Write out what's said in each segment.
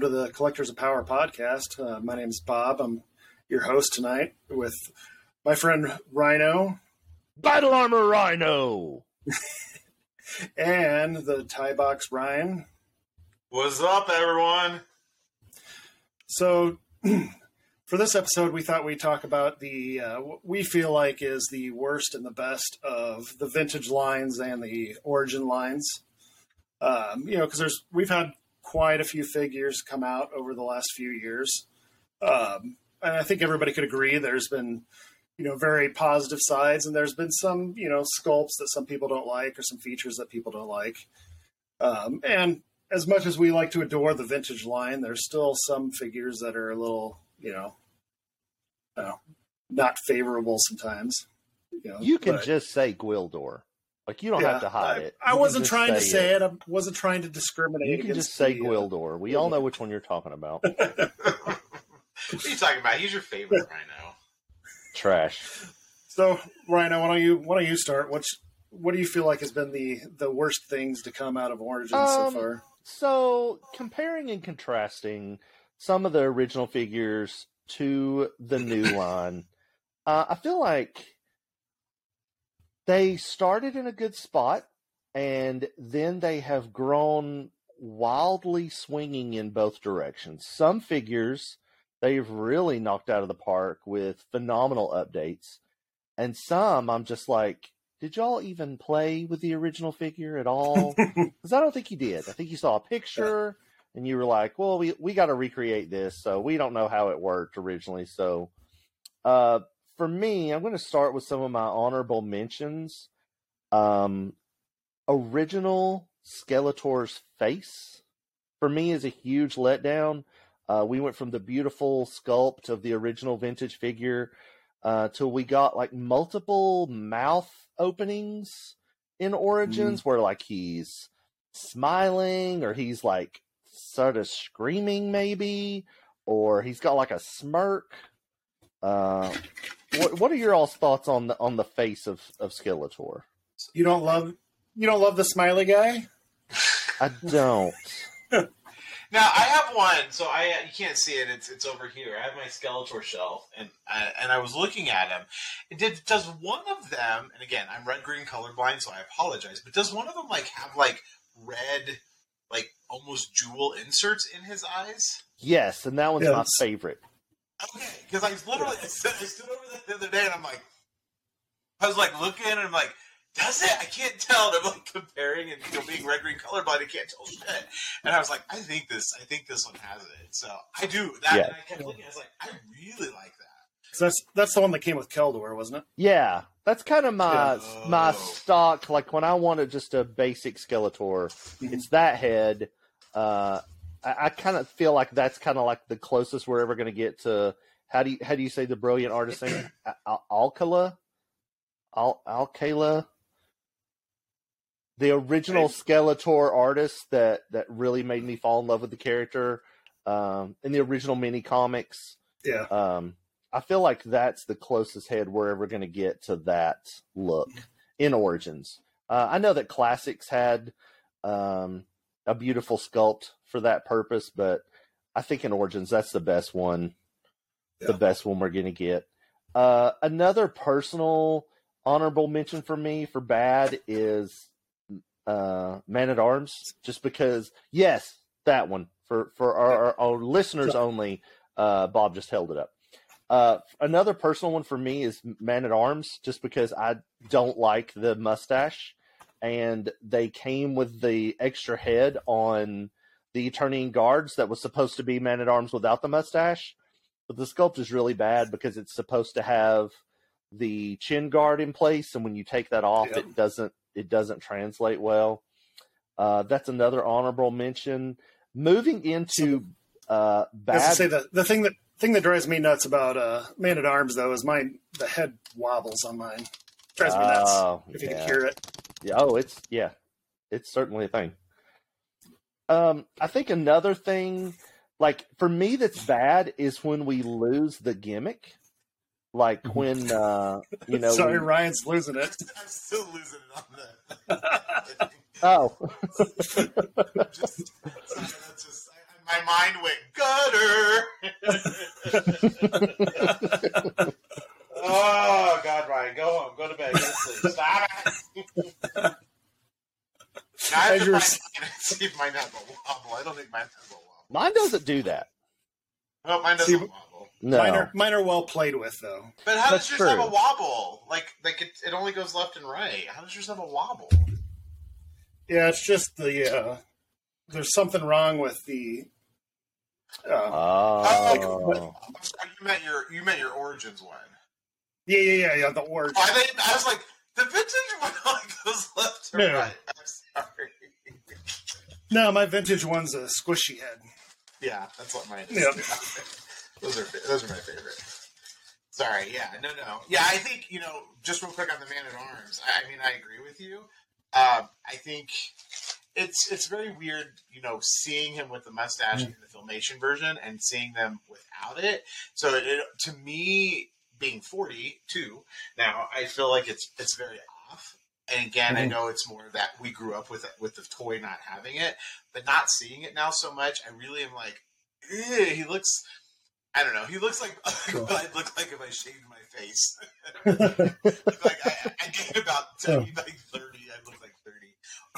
Hello and welcome to the Collectors of Power podcast. Uh, my name is Bob. I'm your host tonight with my friend Rhino Battle Armor Rhino. and the tie box Ryan. What's up, everyone? So, for this episode, we thought we'd talk about the uh, what we feel like is the worst and the best of the vintage lines and the origin lines. Um, you know, because there's we've had quite a few figures come out over the last few years, um, and I think everybody could agree there's been you know very positive sides, and there's been some you know sculpts that some people don't like or some features that people don't like, um, and as much as we like to adore the vintage line, there's still some figures that are a little, you know, know not favorable sometimes. You, know, You can but- just say Gwildor. Like you don't yeah, have to hide I, it. I You can wasn't just trying to say it. I wasn't trying to discriminate. You can just say the, uh, Gwildor. We all know which one you're talking about. What are you talking about? He's your favorite right now. Trash. So, Rhino, why don't you why don't you start? What's what do you feel like has been the the worst things to come out of Origins so Um, far? So comparing and contrasting some of the original figures to the new line, uh, I feel like they started in a good spot, and then they have grown wildly swinging in both directions. Some figures they've really knocked out of the park with phenomenal updates, and some I'm just like, did y'all even play with the original figure at all? Because I don't think you did. I think you saw a picture and you were like, well, we, we got to recreate this. So we don't know how it worked originally. So uh, for me, I'm going to start with some of my honorable mentions. Um, original Skeletor's face for me is a huge letdown. Uh, we went from the beautiful sculpt of the original vintage figure uh, till we got like multiple mouth openings in Origins where like he's smiling or he's like sort of screaming maybe or he's got like a smirk. Uh, what what are your all's thoughts on the on the face of of Skeletor? You don't love you don't love the smiley guy? I don't. Now I have one, so I you can't see it. It's it's over here. I have my Skeletor shelf, and I, and I was looking at him. It did does one of them? And again, I'm red green colorblind, so I apologize. But does one of them like have like red, like almost jewel inserts in his eyes? Yes, and that one's my favorite. Okay, because I literally I stood, I stood over there the other day, and I'm like, I was like looking, and I'm like, does it? I can't tell. And I'm like comparing, and you know, being red green colorblind, I can't tell shit. And I was like, I think this, I think this one has it. So I do that. Yeah. And I kept looking. I was like, I really like that. 'Cause that's that's the one that came with Keldor, wasn't it? Yeah, that's kind of my Yeah. my Oh. stock. Like when I wanted just a basic Skeletor, Mhm. it's that head. Uh, I, I kind of feel like that's kind of like the closest we're ever going to get to. How do you how do you say the brilliant artist name? Al- Al- Alcala, Al Alcala, the original Skeletor artist that that really made me fall in love with the character um, in the original mini comics. Yeah. Um, I feel like that's the closest head we're ever going to get to that look in Origins. Uh, I know that Classics had um, a beautiful sculpt for that purpose, but I think in Origins that's the best one. The best one we're going to get. Uh, another personal honorable mention for me for bad is uh, Man at Arms, just because. Yes, that one for for our, our, our listeners only. Uh, Bob just held it up. Uh, another personal one for me is Man at Arms, just because I don't like the mustache, and they came with the extra head on the Eternian Guards that was supposed to be Man at Arms without the mustache, but the sculpt is really bad because it's supposed to have the chin guard in place, and when you take that off, Yeah. it doesn't it doesn't translate well. Uh, that's another honorable mention. Moving into uh, I bad. say the the thing that thing that drives me nuts about uh, Man at Arms though is my the head wobbles on mine. Drives me nuts. Oh, if you can hear it. Yeah, oh, it's yeah, it's certainly a thing. Um, I think another thing, like for me, that's bad is when we lose the gimmick. Like when uh, you know, Sorry, we- Ryan's losing it. I'm still losing it on that. oh, just, sorry, that's just I, my mind went gutter. oh God, Ryan, go home, go to bed, go to sleep. Stop it. Now I have As to you're find mine and see if mine has a wobble. I don't think mine has a wobble. Mine doesn't do that. Oh, mine doesn't See, wobble. No. Mine are mine are well played with though. But how That's does yours have a wobble? Like, like it, it only goes left and right. How does yours have a wobble? Yeah, it's just the uh, there's something wrong with the. Uh, Oh. I'm sorry, you meant your you meant your origins one. yeah, yeah, yeah, yeah. The origin. I, think, I was like, the vintage one only goes left or No. right. Sorry. No, my vintage one's a squishy head. Yeah, that's what mine is. Yeah. those are those are my favorite. Sorry, yeah, no, no, yeah. I think you know, just real quick on the man at arms. I, I mean, I agree with you. Um, I think it's it's very weird, you know, seeing him with the mustache in the filmation version and seeing them without it. So it, it to me, being forty two now, I feel like it's it's very off. And again, I Mhm. know it's more that we grew up with it, with the toy not having it, but not seeing it now so much. I really am like, he looks. I don't know. He looks like Cool. what I'd look like if I shaved my face. like I, I gained about Yeah. like thirty. I look like thirty,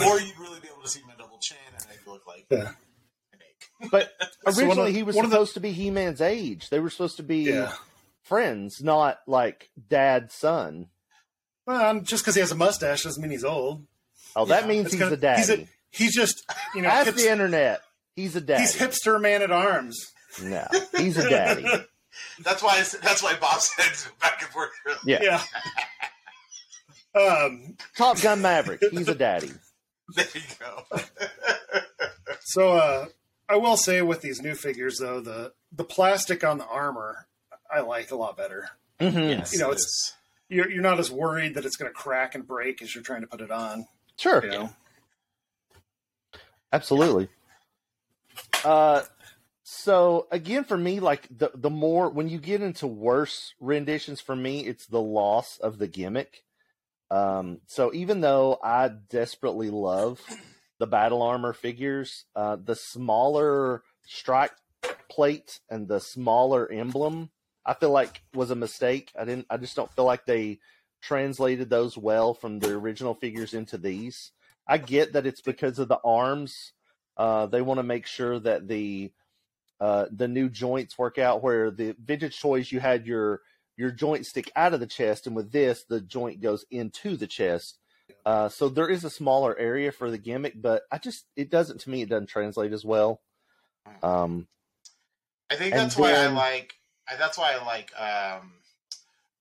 or you'd really be able to see my double chin, and I'd look like Yeah. an egg. But So originally of- he was one of the- supposed to be He Man's age. They were supposed to be Yeah. friends, not like dad son. Well, just because he has a mustache doesn't mean he's old. Oh, that Yeah, means he's gonna- a daddy. He's, a, he's just you know Ask hips- the internet. He's a daddy. he's hipster man at arms. No, he's a daddy. That's why. I That's why Bob said back and forth. Yeah. Yeah. um. Top Gun Maverick. He's a daddy. There you go. So uh, I will say with these new figures though, the the plastic on the armor I like a lot better. Mhm. yes, You know, it's- is. You're you're not as worried that it's going to crack and break as you're trying to put it on. Sure. You know. Absolutely. Uh, so again, for me, like the the more when you get into worse renditions, for me, it's the loss of the gimmick. Um, so even though I desperately love the battle armor figures, uh, the smaller strike plate and the smaller emblem, I feel like was a mistake. I didn't. I just don't feel like they translated those well from the original figures into these. I get that it's because of the arms. Uh, they want to make sure that the uh, the new joints work out. Where the vintage toys, you had your your joint stick out of the chest, and with this, the joint goes into the chest. Uh, so there is a smaller area for the gimmick, but I just it doesn't to me. It doesn't translate as well. Um, I think that's why I like. I, that's why I like um,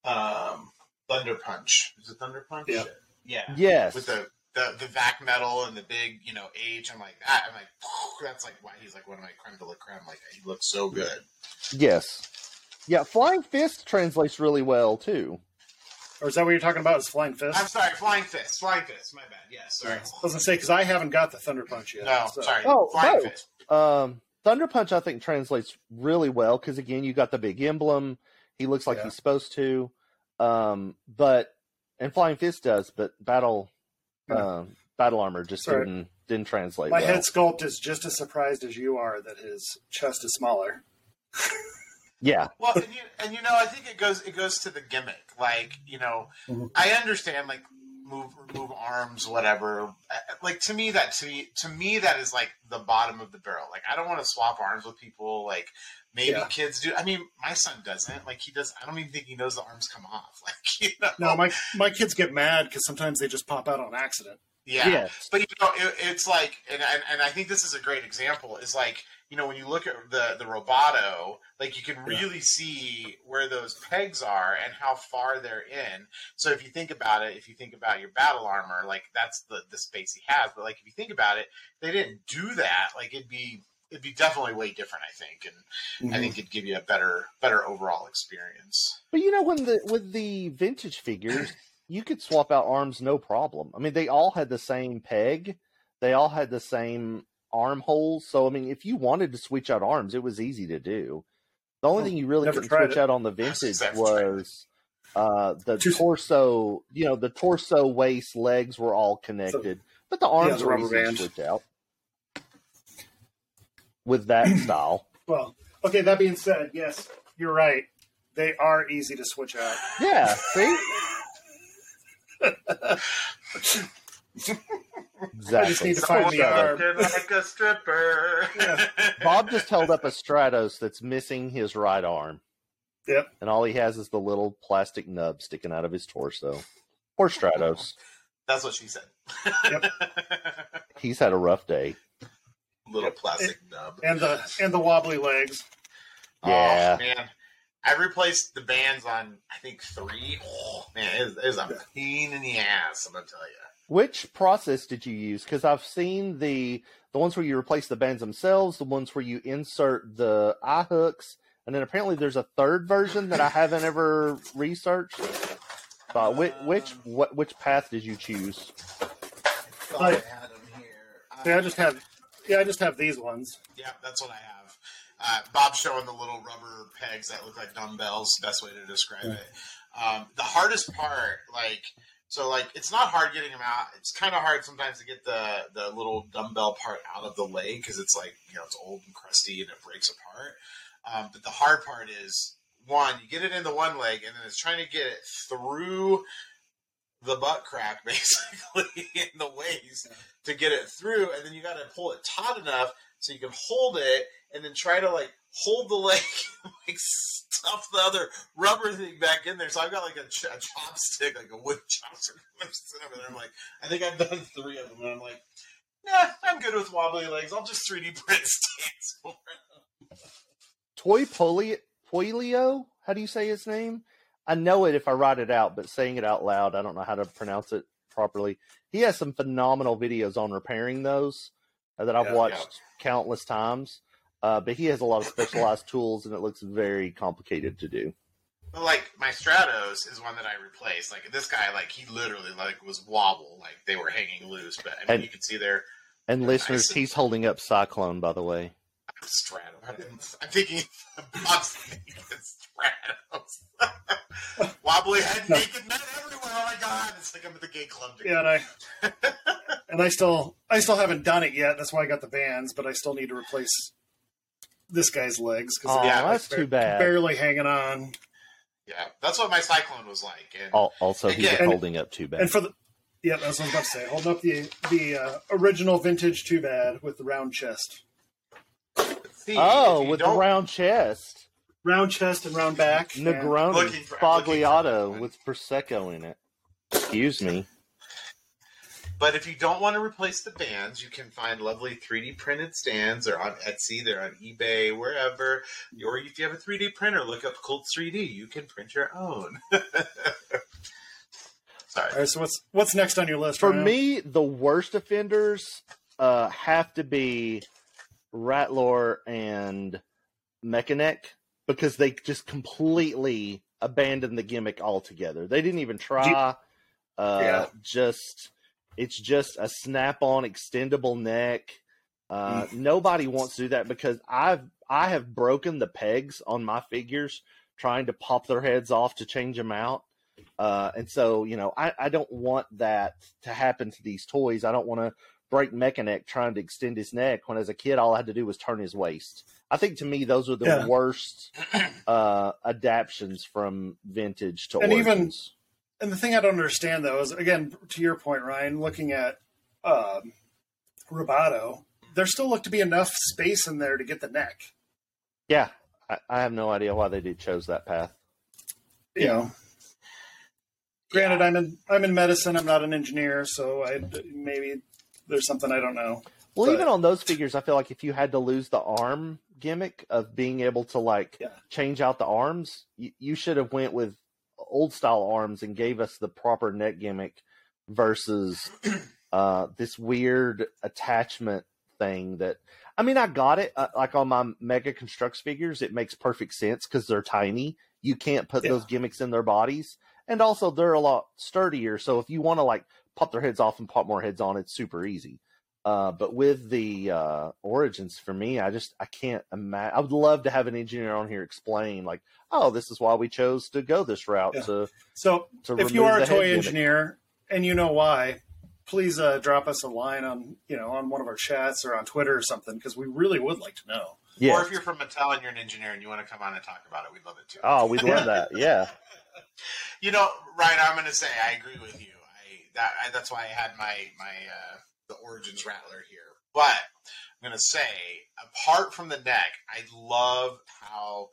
um, Thunder Punch. Is it Thunder Punch? Yeah. Yeah. yes, With the, the the vac metal and the big you know age, I'm like that. I'm like that's like why he's like one of my creme de la creme. Like he looks so good. yes, yeah. Flying Fist translates really well too. Or is that what you're talking about? Is flying fist? I'm sorry, Flying Fist. Flying Fist. My bad. Yes. Sorry. I was gonna say because I haven't got the thunder punch yet. No, so- sorry. Oh, Flying no. Fist. Um, Thunder Punch, I think, translates really well because again, you got the big emblem. He looks like Yeah. he's supposed to. Um, but and Flying Fist does, but battle, Yeah. um, battle armor just Sorry. didn't didn't translate. My well. head sculpt is just as surprised as you are that his chest is smaller. yeah, Well, and you, and you know, I think it goes it goes to the gimmick. Like, you know, Mhm. I understand like move remove arms, whatever. Uh, Like to me, that to me to me that is like the bottom of the barrel. Like, I don't want to swap arms with people. Like, maybe Yeah. kids do. I mean, my son doesn't. Like, he does. I don't even think he knows the arms come off. Like, you know, No, my my kids get mad because sometimes they just pop out on accident. Yeah. yes, But you know, it, it's like, and, and and I think this is a great example. Is like, you know, when you look at the the Roboto, like you can Yeah. really see where those pegs are and how far they're in. So if you think about it, if you think about your battle armor, like that's the the space he has. But like if you think about it, they didn't do that. Like it'd be it'd be definitely way different. I think, and I mm-hmm. think it'd give you a better better overall experience. but you know when the with the vintage figures, you could swap out arms no problem. I mean, they all had the same peg, they all had the same arm holes. So I mean, if you wanted to switch out arms, it was easy to do. The only Oh, thing you really couldn't switch it. out on the vintage I've tried it. was uh, the Just- torso. You know, the torso, waist, legs were all connected, but the arms the were easy to switch out. with that style. Well, okay. That being said, yes, you're right. They are easy to switch out. Yeah, see? I just need exactly. to find the Someone arm. like a stripper. Yeah. Bob just held up a Stratos that's missing his right arm. Yep. And all he has is the little plastic nub sticking out of his torso. Poor Stratos. That's what she said. Yep. He's had a rough day. Little plastic nub. And the and the wobbly legs. Yeah. Oh, man. I replaced the bands on, I think, three. Oh, man, it was, it was a pain in the ass, I'm going to tell you. Which process did you use? Because I've seen the the ones where you replace the bands themselves, the ones where you insert the eye hooks, and then apparently there's a third version that I haven't ever researched. Uh, which which what which path did you choose? Thought Like- I had them here. Yeah, I just have yeah, I just have these ones. Yeah, that's what I have. Uh, Bob's showing the little rubber pegs that look like dumbbells. Best way to describe it. Um, the hardest part, like, so like, it's not hard getting them out. It's kind of hard sometimes to get the the little dumbbell part out of the leg because it's like you know it's old and crusty and it breaks apart. Um, but the hard part is one, you get it in the one leg, and then it's trying to get it through the butt crack, basically in the waist to get it through, and then you got to pull it taut enough so you can hold it, and then try to like hold the leg, like stuff the other rubber thing back in there. So I've got like a, ch- a chopstick, like a wood chopstick. Over there. I'm like, I think I've done three of them, and I'm like, nah, I'm good with wobbly legs. I'll just 3D print stands. Toy Polio, Polio? How do you say his name? I know it if I write it out, but saying it out loud, I don't know how to pronounce it properly. He has some phenomenal videos on repairing those that I've Yeah, watched countless times. Uh, but he has a lot of specialized tools, and it looks very complicated to do. But like my Stratos is one that I replaced. Like this guy, like he literally like was wobble, like they were hanging loose. But I mean, And- you can see there And listeners, nice. he's holding up Sy-Klone, by the way. Strato. I'm thinking Bob's thinking Stratos. Wobbly head, No. naked men everywhere. Oh my god! It's like I'm at the gay club. Yeah, and I and I still I still haven't done it yet. That's why I got the bands, but I still need to replace this guy's legs Oh, because Yeah, that's too bad. barely hanging on. Yeah, that's what my Sy-Klone was like. And Al- Also, he's Again- holding up Two Bad. And for the yeah, that's what I was about to say. Holding up the the uh, original vintage Two Bad with the round chest, see, oh, if you with the don't- round chest. round chest and round back. Negroni Looking for- Sbagliato with prosecco in it. Excuse me. But if you don't want to replace the bands, you can find lovely 3D printed stands. They're on Etsy, they're on eBay, wherever. Or if you have a 3D printer, look up Cult 3D. You can print your own. All Sorry. right, so what's what's next on your list? For Ryan? me, the worst offenders uh, have to be Rattlor and Mekaneck because they just completely abandoned the gimmick altogether. They didn't even try. Uh, Yeah. Just it's just a snap-on extendable neck. Uh, Nobody wants to do that because I've I have broken the pegs on my figures trying to pop their heads off to change them out. Uh, and so, you know, I, I don't want that to happen to these toys. I don't want to break Mekaneck trying to extend his neck when as a kid all I had to do was turn his waist. I think to me those are the Yeah. worst uh, adaptions from vintage to And even- And the thing I don't understand though is again to your point, Ryan, looking at um, Roboto, there still looked to be enough space in there to get the neck. yeah, I, I have no idea why they did chose that path. You know. Granted, I'm in I'm in medicine. I'm not an engineer, so I maybe there's something I don't know. Well, But- even on those figures, I feel like if you had to lose the arm gimmick of being able to like Yeah. change out the arms, you, you should have went with old style arms and gave us the proper neck gimmick versus uh, this weird attachment thing. That I mean, I got it. Uh, like on my Mega Construx figures, it makes perfect sense because they're tiny. You can't put Yeah. those gimmicks in their bodies, and also they're a lot sturdier. So if you want to like pop their heads off and pop more heads on, it's super easy. Uh, but with the uh, origins, for me, I just I can't imagine. I would love to have an engineer on here explain, like, oh, this is why we chose to go this route Yeah. to So to if you are a toy gimmick. engineer and you know why, please uh, drop us a line on you know on one of our chats or on Twitter or something because we really would like to know. Yeah. Or if you're from Mattel and you're an engineer and you want to come on and talk about it, we'd love it too. Oh, we'd love that. Yeah. You know, Ryan, I'm going to say I agree with you. I that I, that's why I had my my uh, the Origins Rattlor here. But I'm going to say, apart from the neck, I love how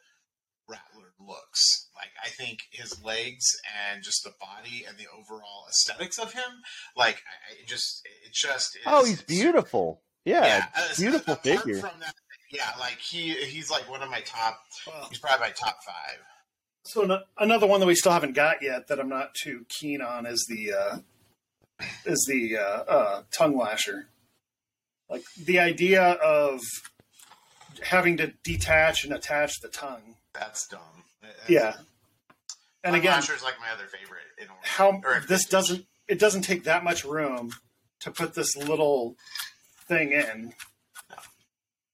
Rattlor looks. Like I think his legs and just the body and the overall aesthetics of him, like I, I just it just is, Oh, he's beautiful. Yeah. uh, beautiful apart figure. From that, yeah, like he he's like one of my top. Well, He's probably my top five. so another one that we still haven't got yet that I'm not too keen on is the uh, is the uh, uh, Tung Lashor. Like the idea of having to detach and attach the tongue. That's dumb. That's- Yeah, and Tongue again, Lashor's like my other favorite. In order. how or this vintage. doesn't it doesn't take that much room to put this little thing in.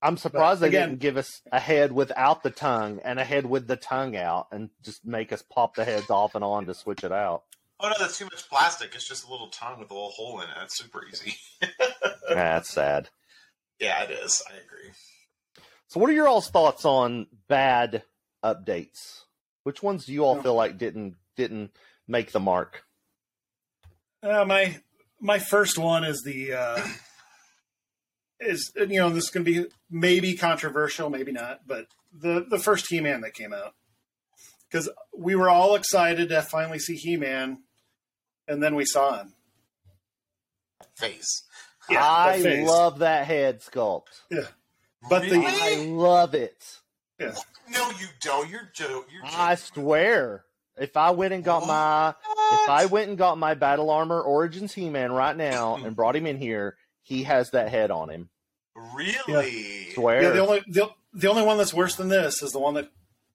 I'm surprised they again- didn't give us a head without the tongue and a head with the tongue out and just make us pop the heads off and on to switch it out. Oh no, that's too much plastic. It's just a little tongue with a little hole in it. That's super easy. That's sad. yeah, it is. I agree. So, what are your all's thoughts on bad updates? Which ones do you all feel like didn't didn't make the mark? Uh, my my first one is the uh, is you know this is going to be maybe controversial, maybe not, but the the first He Man that came out because we were all excited to finally see He Man, and then we saw him. Face. Yeah, I face. love that head sculpt. Yeah, but the- I love it. Yeah. no, you don't. You're joke. You're joking. I swear. If I went and got my if I went and got my Battle Armor Origins He Man right now and brought him in here, he has that head on him. really. Swear. Yeah, the only the, the only one that's worse than this is the one that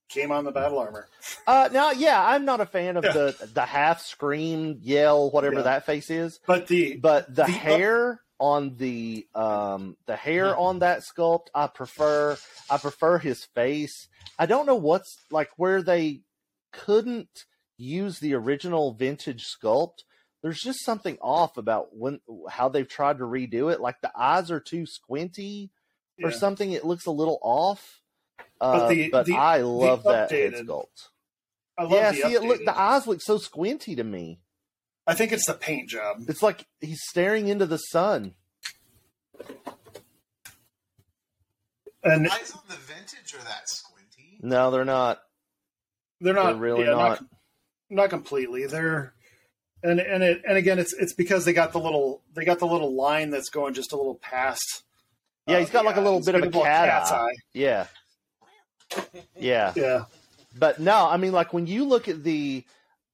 came on the battle armor. Uh, now, yeah, I'm not a fan of Yeah. the the half scream, yell, whatever Yeah. that face is. But the But the, The- hair on the um the hair on that sculpt, I prefer. I prefer his face. I don't know what's like where they couldn't use the original vintage sculpt. There's just something off about when how they've tried to redo it. Like the eyes are too squinty or yeah. something. It looks a little off. Uh, But but the- the- I love that head updated- sculpt. I love Yeah, the see, it look the eyes look so squinty to me. I think it's the paint job. It's like he's staring into the sun. And the Eyes on the vintage or that squinty? No, they're not. they're not They're really yeah, not. not completely. They're and and it and again it's it's because they got the little they got the little line that's going just a little past. Yeah, uh, he's got the like a little bit of a Like little cat cat's eye. Yeah, yeah. Yeah. But no, I mean, like when you look at the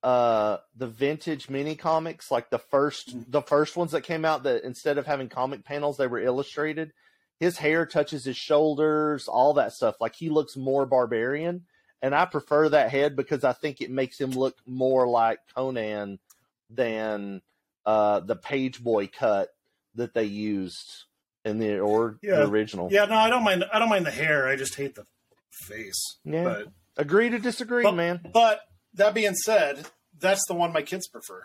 uh the vintage mini comics, like the first Mhm. the first ones that came out, that instead of having comic panels, they were illustrated. His hair touches his shoulders, all that stuff. Like he looks more barbarian, and I prefer that head because I think it makes him look more like Conan than uh the Page Boy cut that they used in the or Yeah. the original. Yeah, no, I don't mind I don't mind the hair. I just hate the face. Yeah. But Agree to disagree, But- man. but that being said, that's the one my kids prefer.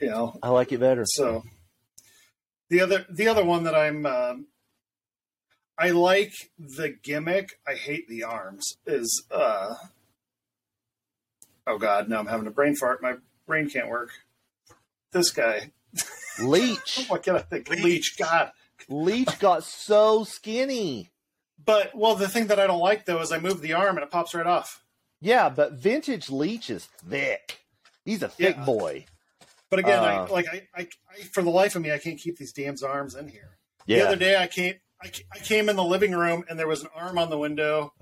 You know, I like it better. So the other the other one that I'm um, I like the gimmick. I hate the arms. Is uh oh god, now I'm having a brain fart. My brain can't work. This guy. Leech. What can I think? Leech. Leech. God. Leech got so skinny. But well, the thing that I don't like though is I move the arm and it pops right off. Yeah, but vintage Leech is thick. He's a thick Yeah. boy. But again, I Uh. like I, I, I for the life of me I can't keep these damn arms in here. The other day I came I, I came in the living room and there was an arm on the window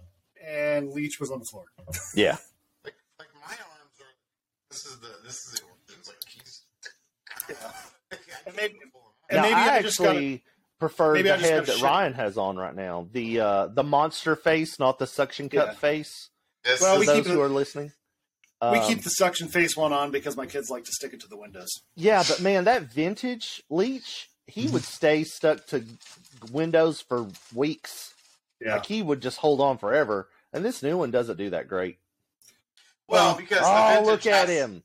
and Leech was on the floor. Yeah. Like, like my arms are. This is the. This is the origins. Like he's. Yeah. I And maybe- pull him out. And now, maybe I, I just gotta- actually prefer maybe the I just head that shit- Ryan has on right now. The uh the monster face, not the suction cup Yeah. face. This Well, For we those keep who it- are listening. we Um, keep the suction face one on because my kids like to stick it to the windows. Yeah, but man, that vintage Leech, he would stay stuck to windows for weeks. Yeah. Like he would just hold on forever. And this new one doesn't do that great. well, because the oh, vintage look at has- him.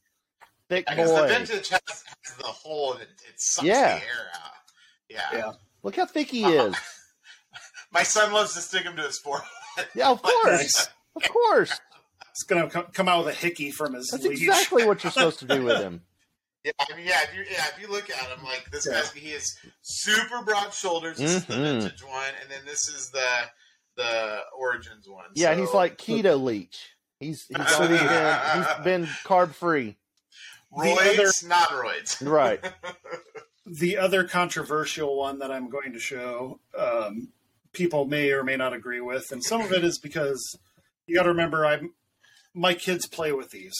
thick Because the boy. vintage has, has the hole and it, it sucks Yeah. the air out. Yeah. Yeah. Look how thick he is. My son loves to stick him to his forehead. Yeah, of course, Nice. of course. It's gonna come out with a hickey from his That's leash. exactly what you're supposed to do with him. Yeah, I mean, yeah, if you yeah, if you look at him, like this Yeah. guy's he has super broad shoulders. This is the Mhm. vintage one, and then this is the the origins one. Yeah, So, he's like keto leech. He's he's, already been, he's been carb free. roids, not roids. Right. The other controversial one that I'm going to show, um, people may or may not agree with, and some of it is because you got to remember, I'm my kids play with these,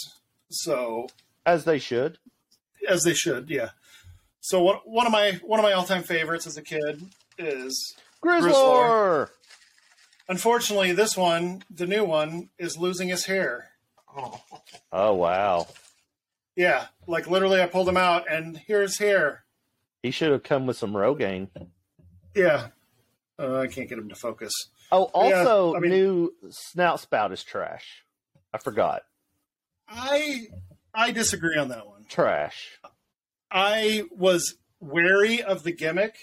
so As they should. as they should, yeah. So one one of my one of my all time favorites as a kid is Grizzlor. unfortunately this one, the new one, is losing his hair. Oh. Oh wow. Yeah, like literally, I pulled him out, and here's hair. He should have come with some Rogaine. Yeah, uh, I can't get him to focus. Oh, Yeah, also I mean- new snout spout is trash. I forgot. I I disagree on that one. Trash. I was wary of the gimmick,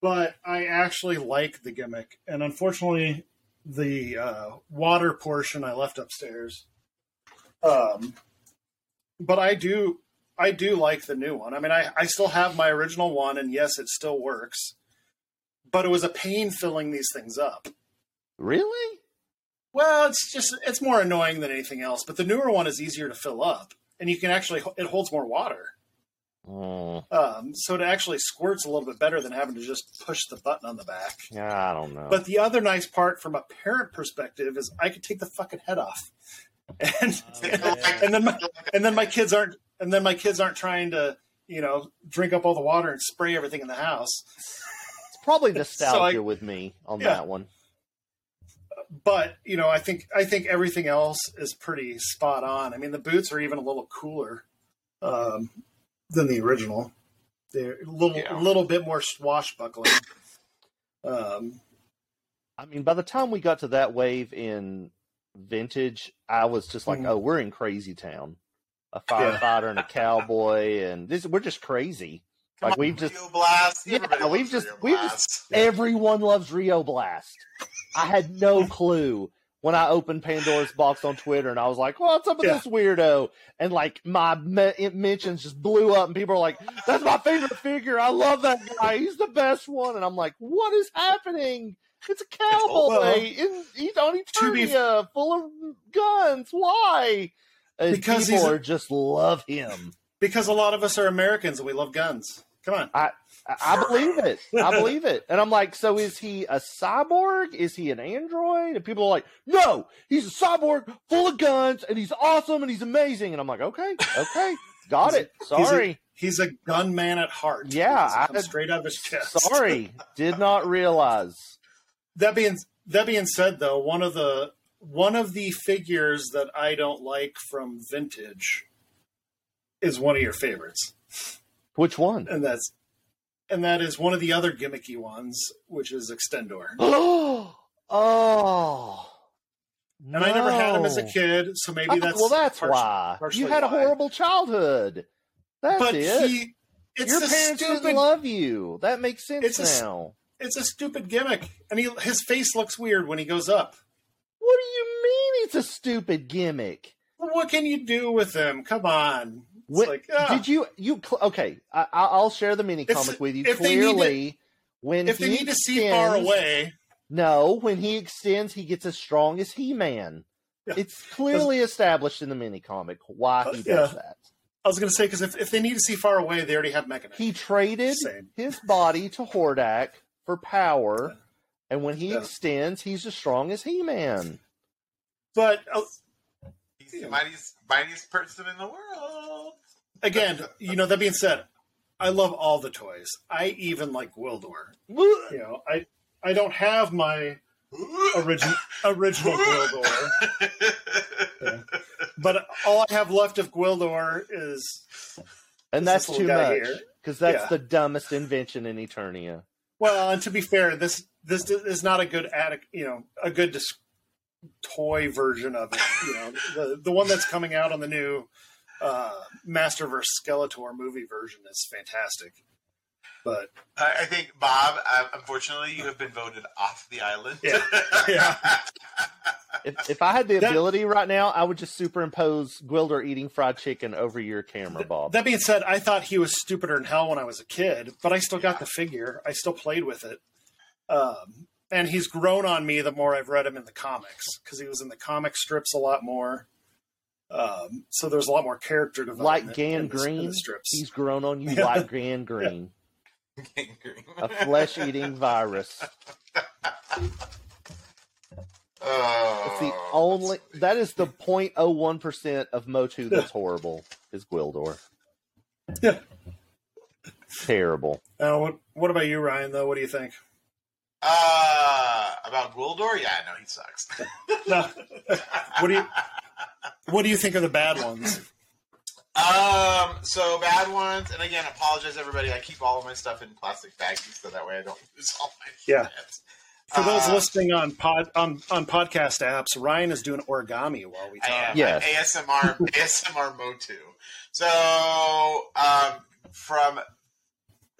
but I actually like the gimmick. And unfortunately, the uh, water portion I left upstairs. Um, but I do, I do like the new one. I mean, I, I still have my original one, and yes, it still works. But it was a pain filling these things up. Really? Well, it's just it's more annoying than anything else. But the newer one is easier to fill up, and you can actually it holds more water. Mm, Um, so it actually squirts a little bit better than having to just push the button on the back. Yeah, I don't know. But the other nice part from a parent perspective is I could take the fucking head off, and yeah. and then my and then my kids aren't and then my kids aren't trying to you know drink up all the water and spray everything in the house. it's probably nostalgia I- with me on Yeah. that one. But you know, I think I think everything else is pretty spot on. I mean, the boots are even a little cooler um, than the original. They're a little Yeah. a little bit more swashbuckling. Um, I mean, by the time we got to that wave in vintage, I was just like, Mhm. "Oh, we're in crazy town." A firefighter and a cowboy, and this we're just crazy. Come Like on, we've just Blast. Yeah, we've just- Rio we've Blast. everyone loves Rio Blast. I had no clue when I opened Pandora's box on Twitter, and I was like, "What's up with Yeah. this weirdo?" And like my me- mentions just blew up, and people are like, "That's my favorite figure. I love that guy. He's the best one." And I'm like, "What is happening?" It's a cowboy well, in he's on to be- Eternia, full of guns. Why? And Because people a- are just love him. because a lot of us are Americans and we love guns. Come on. I, I believe it. I believe it. And I'm like, so is he a cyborg? Is he an android? And people are like, no, he's a cyborg full of guns and he's awesome and he's amazing. And I'm like, okay, okay, got it. Sorry. He's a gunman at heart. Yeah, I- straight out of his chest. Sorry. Did not realize. That being that being said, though, one of the one of the figures that I don't like from vintage is one of your favorites, Which one? and that's and that is one of the other gimmicky ones, which is Extendor. oh. And I never had him as a kid, so maybe that's well, that's partially- why. partially You had a why. horrible childhood. That's But it. he, it's Your a parents stupid, didn't love you. That makes sense It's a now. it's a stupid gimmick, and he his face looks weird when he goes up. What do you mean it's a stupid gimmick? What can you do with them? Come on. When- like, ah. Did you you okay? I, I- I'll share the mini comic with you. they to- Clearly, when if he they need to see far away, no, when he extends, he gets as strong as He Man. Yeah. It's clearly established in the mini comic why he Uh, does yeah. that. I was going to say because if, if they need to see far away, they already have Mekaneck. He traded Same. his body to Hordak for power, and when he Yeah. extends, he's as strong as He Man. But uh, He's the mightiest, mightiest person in the world. again, you know that being said, I love all the toys. I even like Gwildor. You know, I I don't have my original original Gwildor, but all I have left of Gwildor is And that's too much because that's Yeah. the dumbest invention in Eternia. well. And to be fair, this this is not a good addict. You know, a good dis- toy version of it. You know, the the one that's coming out on the new uh, Master vs. Skeletor movie version is fantastic. But I I think Bob. Uh, unfortunately, you have been voted off the island. Yeah. Yeah. If, if I had the That- ability right now, I would just superimpose Gwildor eating fried chicken over your camera, Bob. that being said, I thought he was stupider than hell when I was a kid, but I still got the figure. I still played with it. Um, and he's grown on me the more I've read him in the comics because he was in the comic strips a lot more. Um, so there's a lot more character development. like Gan in the- in Green, the strips. he's grown on you Yeah. like Gan Green, a flesh-eating virus. Oh, It's the only that is the 0.01 percent of Motu that's horrible is Gwildor. Yeah. Terrible. Uh, what What about you, Ryan? Though, what do you think? Uh, about Gwildor? Yeah, no, he sucks. No. what do you What do you think of the bad ones? Um, so bad ones, and again, apologize everybody. I keep all of my stuff in plastic baggies so that way I don't lose all my Yeah. shit. For those Uh, listening on pod on on podcast apps, Ryan is doing origami while we I talk. am Yes. ASMR ASMR Motu. So um, from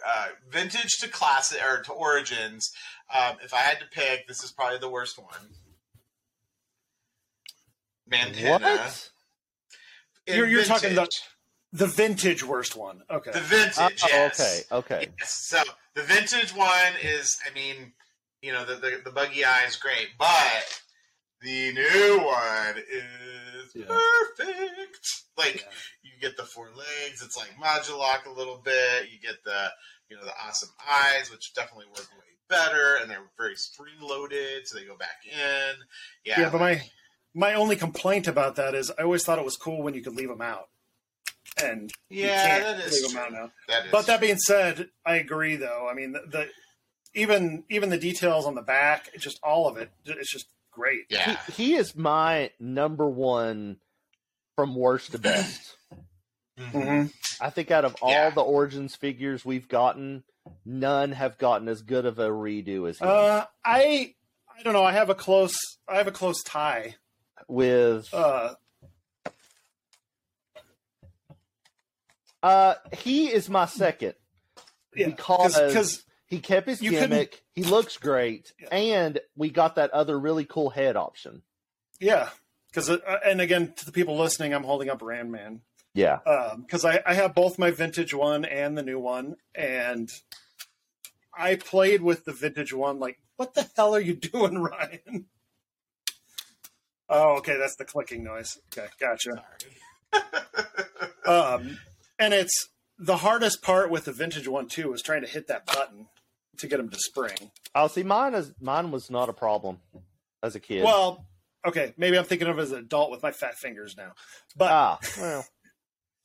uh, vintage to classic or to origins, um, if I had to pick, this is probably the worst one. Mantenna. What? You're- you're talking vintage. The vintage worst one. Okay. the vintage. Oh, yes. okay, okay. Yes. So the vintage one is, I mean, you know, the, the, the buggy eye is great, but the new one is Yeah. perfect. Like Yeah. you get the four legs, it's like Modulok a little bit. You get the, you know, the awesome eyes, which definitely work way better, and they're very spring loaded, so they go back in. Yeah, Yeah, but my my only complaint about that is I always thought it was cool when you could leave them out, and you yeah, can't that is leave them true. out now. That is But that being said, I agree though. I mean, the, the even even the details on the back, it's just all of it, it's just great. yeah, He, he is my number one from worst to best. hmm I think out of all Yeah. the Origins figures we've gotten, none have gotten as good of a redo as him. Uh, I I don't know. I have a close I have a close tie. with Uh, uh, he is my second yeah, because because he kept his you couldn't- gimmick. He looks great, Yeah. and we got that other really cool head option. yeah, because uh, and again to the people listening, I'm holding up Ram Man. Yeah, because I, I have both my vintage one and the new one, and I played with the vintage one. Like, what the hell are you doing, Ryan? Oh, okay, that's the clicking noise. Okay, gotcha. Um, and it's the hardest part with the vintage one too was trying to hit that button to get him to spring. I'll see. Mine is mine was not a problem as a kid. Well, okay, maybe I'm thinking of it as an adult with my fat fingers now, but ah, well,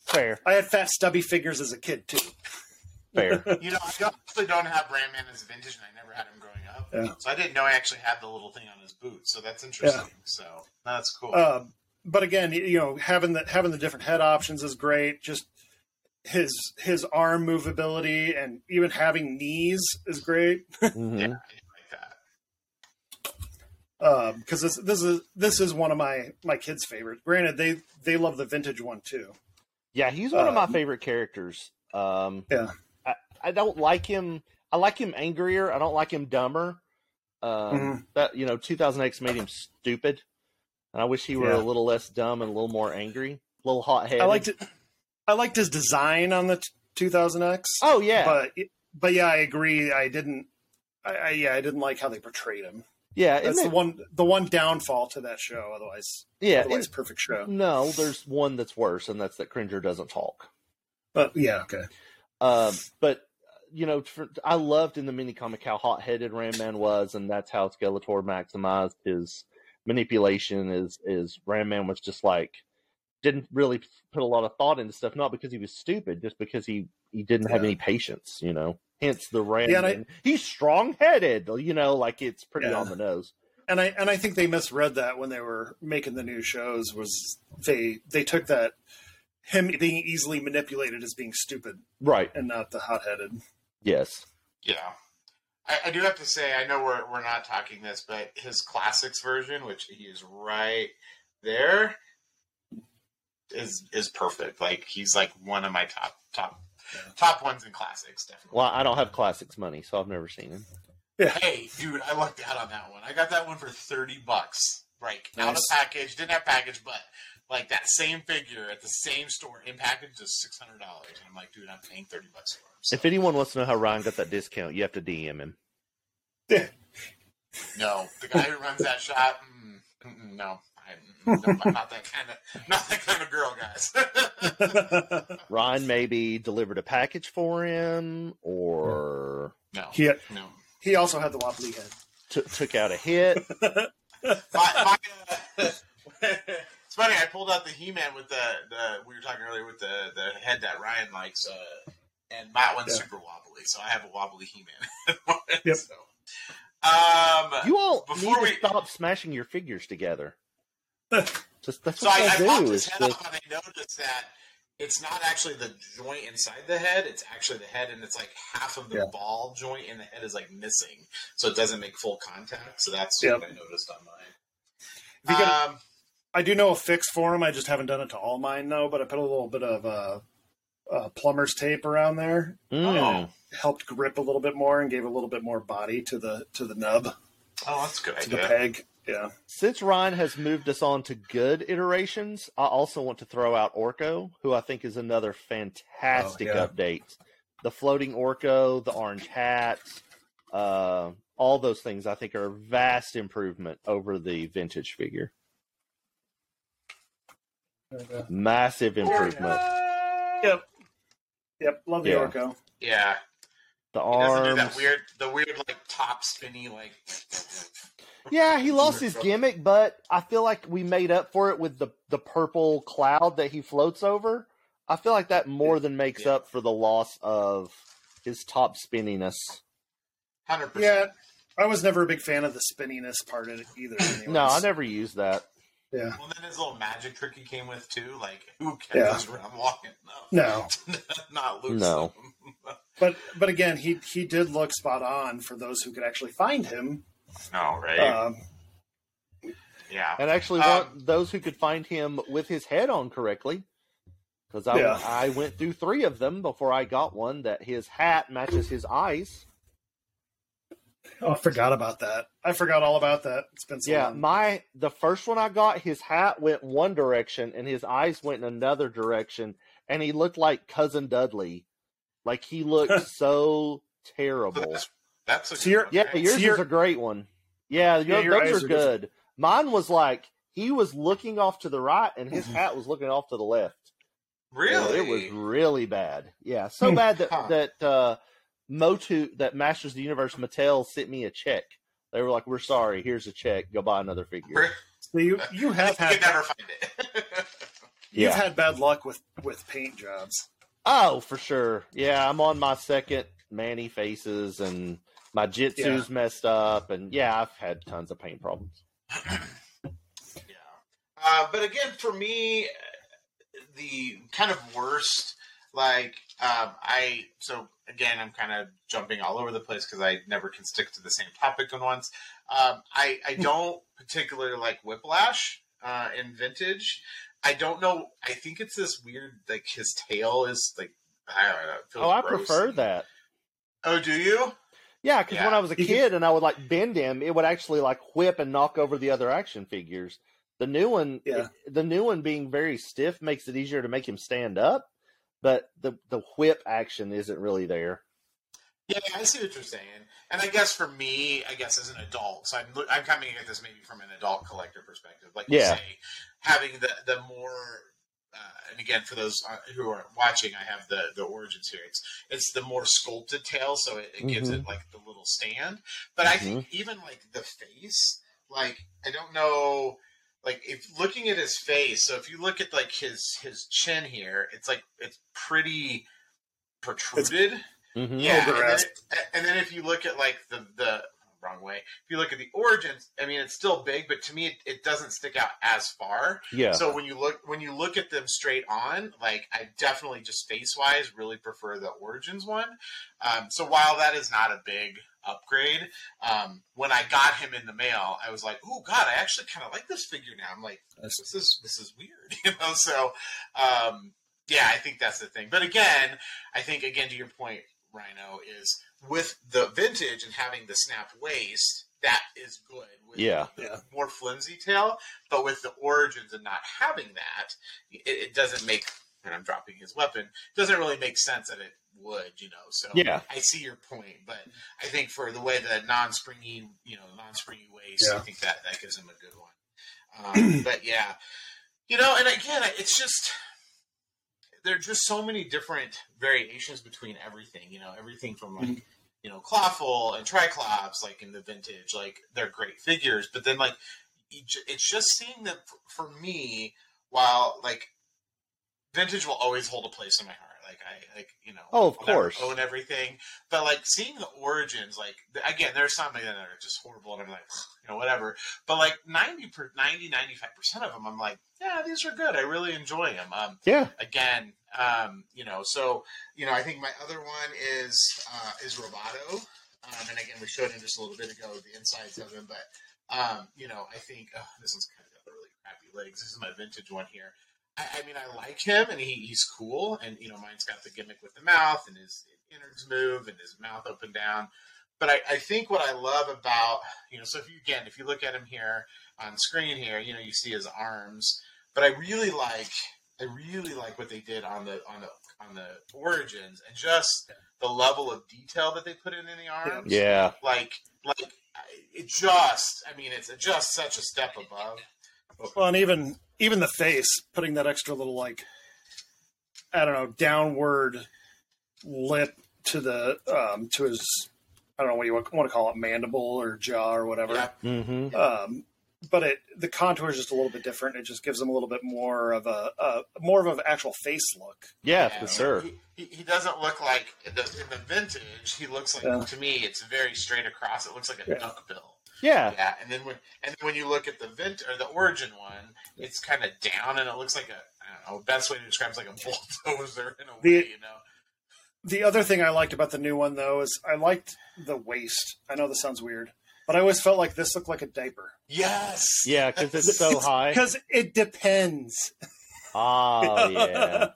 fair, I had fat stubby fingers as a kid too. fair. You know, I actually don't have Ram Man as a vintage, and I never had him growing up. Yeah. So I didn't know I actually had the little thing on his boot. So that's interesting. So that's cool. Um, but again, you- you know, having the having the different head options is great. Just his his arm movability and even having knees is great Mhm. yeah, I like that. because this this is this is one of my my kids' favorites. Granted, they they love the vintage one too. Yeah, he's one of my Um, favorite characters. Um, Yeah. I, I don't like him. I like him angrier. I don't like him dumber. Um, Mhm. That you know, 2000X made him stupid, and I wish he were Yeah. a little less dumb and a little more angry, a little hot headed. I liked it. I liked his design on the 2000X. Oh yeah, but but yeah, I agree. I didn't. I, I yeah, I didn't like how they portrayed him. yeah, That's the it- one the one downfall to that show. Otherwise, yeah. otherwise, perfect show. no, there's one that's worse, and that's that Cringer doesn't talk. But yeah, okay. Um, but you know, for, I loved in the mini comic how hot headed Ram Man was, and that's how Skeletor maximized his manipulation. Is is Ram Man was just like didn't really put a lot of thought into stuff, not because he was stupid, just because he he didn't have any patience. You know, hence the rant. Yeah, I- He's strong headed. You know, like it's pretty Yeah. on the nose. and I and I think they misread that when they were making the new shows. Was they they took that him being easily manipulated as being stupid Right. and not the hot headed. Yes. Yeah. I, I do have to say, I know we're, we're not talking this, but his classics version, which he is right there, is is perfect. Like he's like one of my top top Yeah. top ones in classics, definitely. Well, I don't have classics money, so I've never seen him. Hey, dude, I lucked out on that one. I got that one for thirty bucks. Like out of package, didn't have package, but like that same figure at the same store in package is six hundred dollars. And I'm like, dude, I'm paying thirty bucks for him. So, If anyone wants to know how Ryan got that discount, you have to DM him. no, the guy who runs that shop, no, I, mm, no, I'm not that kind of not that kind of girl, guys. Ryan maybe delivered a package for him, or no, he no. he also had the wobbly head. t- took out a hit. my, my, uh, it's funny. I pulled out the He-Man with the, the we were talking earlier with the the head that Ryan likes, uh, and that one's Yeah. super wobbly. So I have a wobbly He-Man. Yep. So, um, You all Before need we- to stop smashing your figures together. Just that's so what I, I I popped his head just, off, and I noticed that it's not actually the joint inside the head; it's actually the head, and it's like half of the Yeah. ball joint, in the head is like missing, so it doesn't make full contact. So that's Yep. what I noticed on mine. If Um, I do know a fix for him. I just haven't done it to all mine though. But I put a little bit of uh, uh, plumber's tape around there. Mm. oh, Helped grip a little bit more and gave a little bit more body to the to the nub oh, that's a good to the peg. Yeah. Since Ryan has moved us on to good iterations, I also want to throw out Orko, who I think is another fantastic Oh, yeah. update. The floating Orko, the orange hat, uh, all those things I think are a vast improvement over the vintage figure. Massive improvement. Yep. Yep. Love the Yeah. Orko. Yeah, The he doesn't do arms. that weird, the weird like top spinny like. Yeah, he lost his gimmick, but I feel like we made up for it with the the purple cloud that he floats over. I feel like that more than makes Yeah. up for the loss of his top spinniness. Hundred percent. Yeah. I was never a big fan of the spinniness part of it either. Anyways. No, I never used that. Yeah. Well, then his little magic trick he came with too. Like, who kept Yeah. this around walking? No, No. not loose. No. But but again, he he did look spot on for those who could actually find him. No, right? Um, yeah. And actually, Um, want those who could find him with his head on correctly, because I Yeah. I went through three of them before I got one that his hat matches his eyes. oh, I forgot about that. I forgot all about that. It's been so Yeah, long. my the first one I got, his hat went one direction and his eyes went in another direction, and he looked like cousin Dudley. Like he looked so So terrible. that's, that's a So good one, Yeah, right? yours So is a great one. Yeah, Yeah, your- your those are are different. good. Mine was like he was looking off to the right and his hat was looking off to the left. really. It was really bad. Yeah, so bad that Huh. that uh, Motu that Masters of the Universe Mattel sent me a check. They were like, "We're sorry. Here's a check. Go buy another figure." So you you have had could never find it. you've Yeah. had bad luck with with paint jobs. Oh, for sure. Yeah, I'm on my second Man-E-Faces, and my Jitsu's messed up, and yeah, I've had tons of pain problems. yeah. Uh, but again, for me, the kind of worst, like, um, I, so again, I'm kind of jumping all over the place because I never can stick to the same topic at once. Um, I, I don't particularly like Whiplash uh, in vintage. I don't know. I think it's this weird, like, his tail is like, I don't know. Oh, I prefer that. Oh, do you? Yeah, because when I was a kid and I would like bend him, it would actually like whip and knock over the other action figures. The new one, Yeah. the new one being very stiff makes it easier to make him stand up, but the the whip action isn't really there. Yeah, I see what you're saying, and I guess for me, I guess as an adult, so I'm look- I'm coming at this maybe from an adult collector perspective, like you Yeah. say, having the the more, uh, and again for those uh, who are watching, I have the the origins here. It's it's the more sculpted tail, so it, it gives Mm-hmm. it like the little stand. But I think even like the face, like I don't know. Like if looking at his face, so if you look at like his his chin here, it's like it's pretty protruded. Mhm. Yeah, and then, and then if you look at like the the wrong way. If you look at the origins, I mean, it's still big, but to me, it, it doesn't stick out as far. Yeah. So when you look when you look at them straight on, like I definitely just face wise really prefer the Origins one. Um, so while that is not a big upgrade, um, when I got him in the mail, I was like, "Oh God, I actually kind of like this figure now." I'm like, "This is this is weird," you know. So um, yeah, I think that's the thing. But again, I think again to your point, Rhino is with the vintage and having the snap waist. That is good. With Yeah. the Yeah. more flimsy tail, but with the origins and not having that, it, it doesn't make. And I'm dropping his weapon. Doesn't really make sense that it would, you know. So Yeah. I see your point, but I think for the way the non-springy, you know, non-springy waist, I think that that gives him a good one. Um, but yeah, you know, and again, it's just there are just so many different variations between everything. You know, everything from like mm-hmm. you know Clawful and Tri-Klops, like in the vintage, like they're great figures. But then like it's just seeing them f- for me. While like vintage will always hold a place in my heart. Like I like you know. Oh, of course. Own everything, but like seeing the origins, like again, there's some that are just horrible, and I'm like, you know, whatever. But like 90 per 90 95 percent of them, I'm like, yeah, these are good. I really enjoy them. Um, Yeah. again, um, you know, so you know, I think my other one is uh, is Roboto, um, and again, we showed him just a little bit ago the insides of him, but um, you know, I think oh, this one's kind of got really crappy legs. This is my vintage one here. I, I mean, I like him, and he, he's cool, and you know, mine's got the gimmick with the mouth and his innards move and his mouth up and down. But I, I think what I love about you know, so if you again, if you look at him here on screen here, you know, you see his arms. But I really like, I really like what they did on the on the on the origins and just the level of detail that they put in in the arms. Yeah. Like, like it just, I mean, it's just such a step above. Well, and even even the face, putting that extra little like I don't know downward lip to the um to his I don't know what you want to call it mandible or jaw or whatever. Yeah. Mm-hmm. Um, but it the contour is just a little bit different. It just gives him a little bit more of a, a more of an actual face look. Yeah, Yeah, for sure. He, he, he doesn't look like in the, in the vintage. He looks like Yeah. to me, it's very straight across. It looks like a Yeah. duck bill. Yeah. Yeah, and then when and then when you look at the vent or the origin one, it's kind of down and it looks like a I don't know. Best way to describe it's like a bulldozer in a way, The- you know. The other thing I liked about the new one though is I liked the waist. I know this sounds weird, but I always felt like this looked like a diaper Yes. Yeah, because it's so high. because it depends. Oh,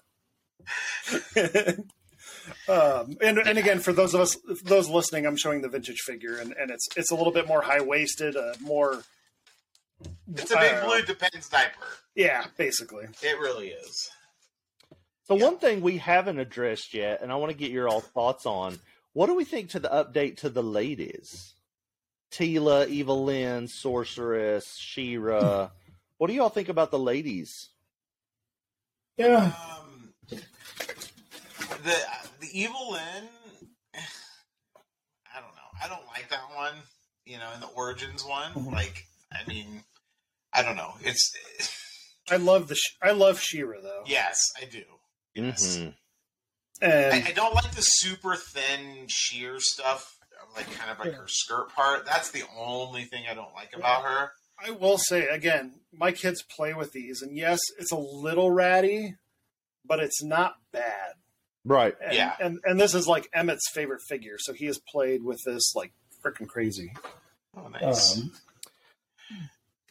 yeah. Um, and and again, for those of us those listening, I'm showing the vintage figure, and, and it's it's a little bit more high waisted, uh, more It's a big don't blue depends diaper. yeah, basically. It really is. So Yeah. one thing we haven't addressed yet, and I want to get your all thoughts on, what do we think to the update to the ladies? Teela, Evil-Lyn, Sorceress, She-Ra. what do y'all think about the ladies? Yeah, Um, the the Evil-Lyn, I don't know. I don't like that one. You know, in the origins one, Mhm. like I mean, I don't know. It's I love the I love She-Ra though, yes, I do. Yes. Mhm. and I, I don't like the super thin sheer stuff, like kind of like her skirt part. That's the only thing I don't like about her. I will say again, my kids play with these, and yes, it's a little ratty, but it's not bad. Right. And, Yeah. and and this is like Emmett's favorite figure, so he has played with this like freaking crazy. Oh, nice. Um,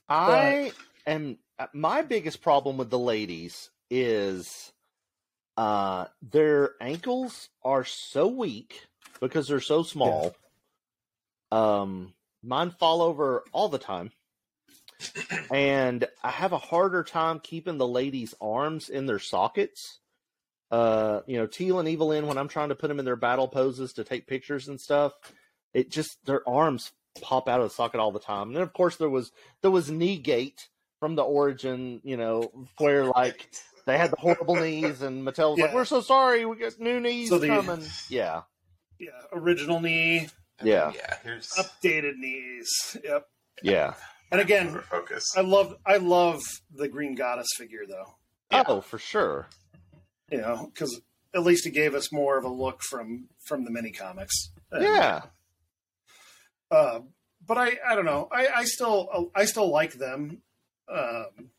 I am uh, my biggest problem with the ladies is uh their ankles are so weak because they're so small. Um mine fall over all the time. and I have a harder time keeping the ladies' arms in their sockets. Uh, you know, Teela and Evil-Lyn, when I'm trying to put them in their battle poses to take pictures and stuff, it just their arms pop out of the socket all the time. And then of course there was there was knee gate from the origin, you know, where like they had the horrible knees and Mattel was like, We're so sorry, we got new knees So the- coming. Yeah. yeah, original knee, yeah. yeah. Here's updated knees. Yep. Yeah. And again, focus. I love I love the Green Goddess figure though. Yeah. Oh, for sure. You know, because at least it gave us more of a look from from the mini comics. And, Yeah. Uh, but I I don't know. I I still I still like them. Um,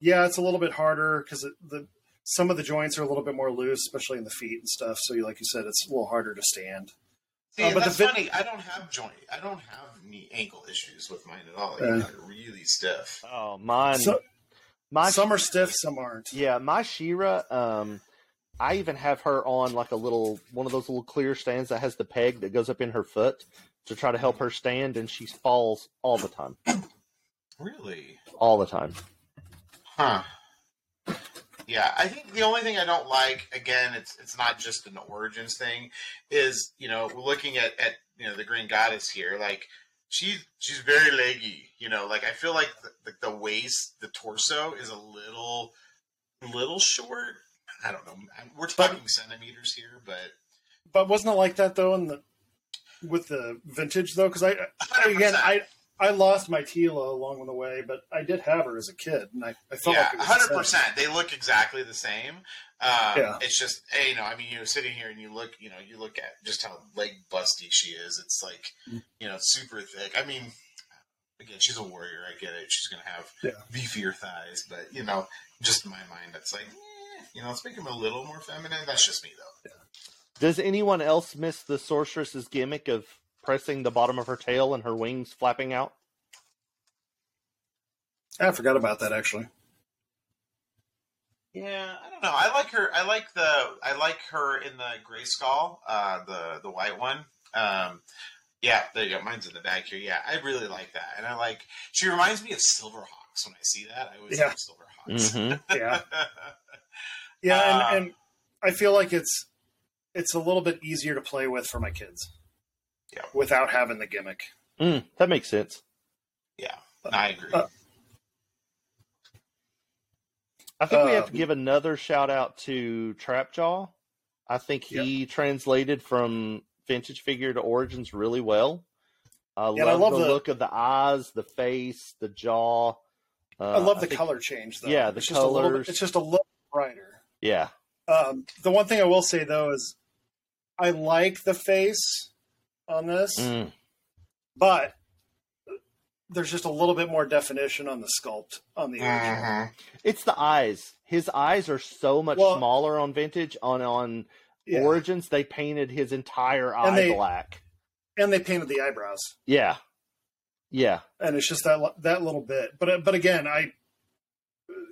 yeah, it's a little bit harder because the some of the joints are a little bit more loose, especially in the feet and stuff. So, you like you said, it's a little harder to stand. See, Uh, but the that's vin- funny. I don't have joint. I don't have knee ankle issues with mine at all. Yeah. They're really stiff. Oh, mine. So- my some are stiff, some aren't. Yeah, my She-Ra, um, I even have her on like a little one of those little clear stands that has the peg that goes up in her foot to try to help her stand, and she falls all the time, Really? all the time. Huh. Yeah, I think the only thing I don't like, again, it's it's not just an origins thing, is you know we're looking at at you know the Green Goddess here, like she's she's very leggy, you know, like I feel like the, the, the waist, the torso is a little little short. I don't know. We're talking centimeters here, but But wasn't it like that though in the with the vintage though? Because I again 100%. I I lost my Teela along the way, but I did have her as a kid, and I, I felt yeah, like it was the hundred same. percent. They look exactly the same. Um, Yeah. It's just, you know, I mean, you're sitting here and you look, you know, you look at just how leg busty she is. It's like, Mm. you know, super thick. I mean, again, she's a warrior. I get it. She's gonna have Yeah. beefier thighs, but you know, just in my mind, that's like, eh, you know, let's make him a little more feminine. That's just me though. Does anyone else miss the sorceress's gimmick of pressing the bottom of her tail and her wings flapping out? I forgot about that actually. Yeah, I don't know. I like her. I like the. I like her in the Grayskull, uh, the the white one. Um, yeah, there you go. Mine's in the back here. Yeah, I really like that, and I like. She reminds me of Silverhawks. When I see that, I always Yeah. think Silverhawks. Mm-hmm. Yeah, yeah, Uh, and, and I feel like it's it's a little bit easier to play with for my kids. Yeah. without having the gimmick. Mm, that makes sense. yeah, I agree. Uh, I think we have to Um, give another shout out to Trapjaw. I think he translated from vintage figure to origins really well. I Yeah, and I love, love the, the- look of the eyes, the face, the jaw. Uh, I love the think- color change though. yeah, the it's just a little colors. bit, it's just a little brighter. Yeah, Um, the one thing I will say though is I like the face on this, Mm, but there's just a little bit more definition on the sculpt on the original. Mhm. it's the eyes. His eyes are so much Well- smaller on vintage. On on Yeah. origins, they painted his entire eye And they- black. and they painted the eyebrows, Yeah, yeah. and it's just that that little bit. But but again, I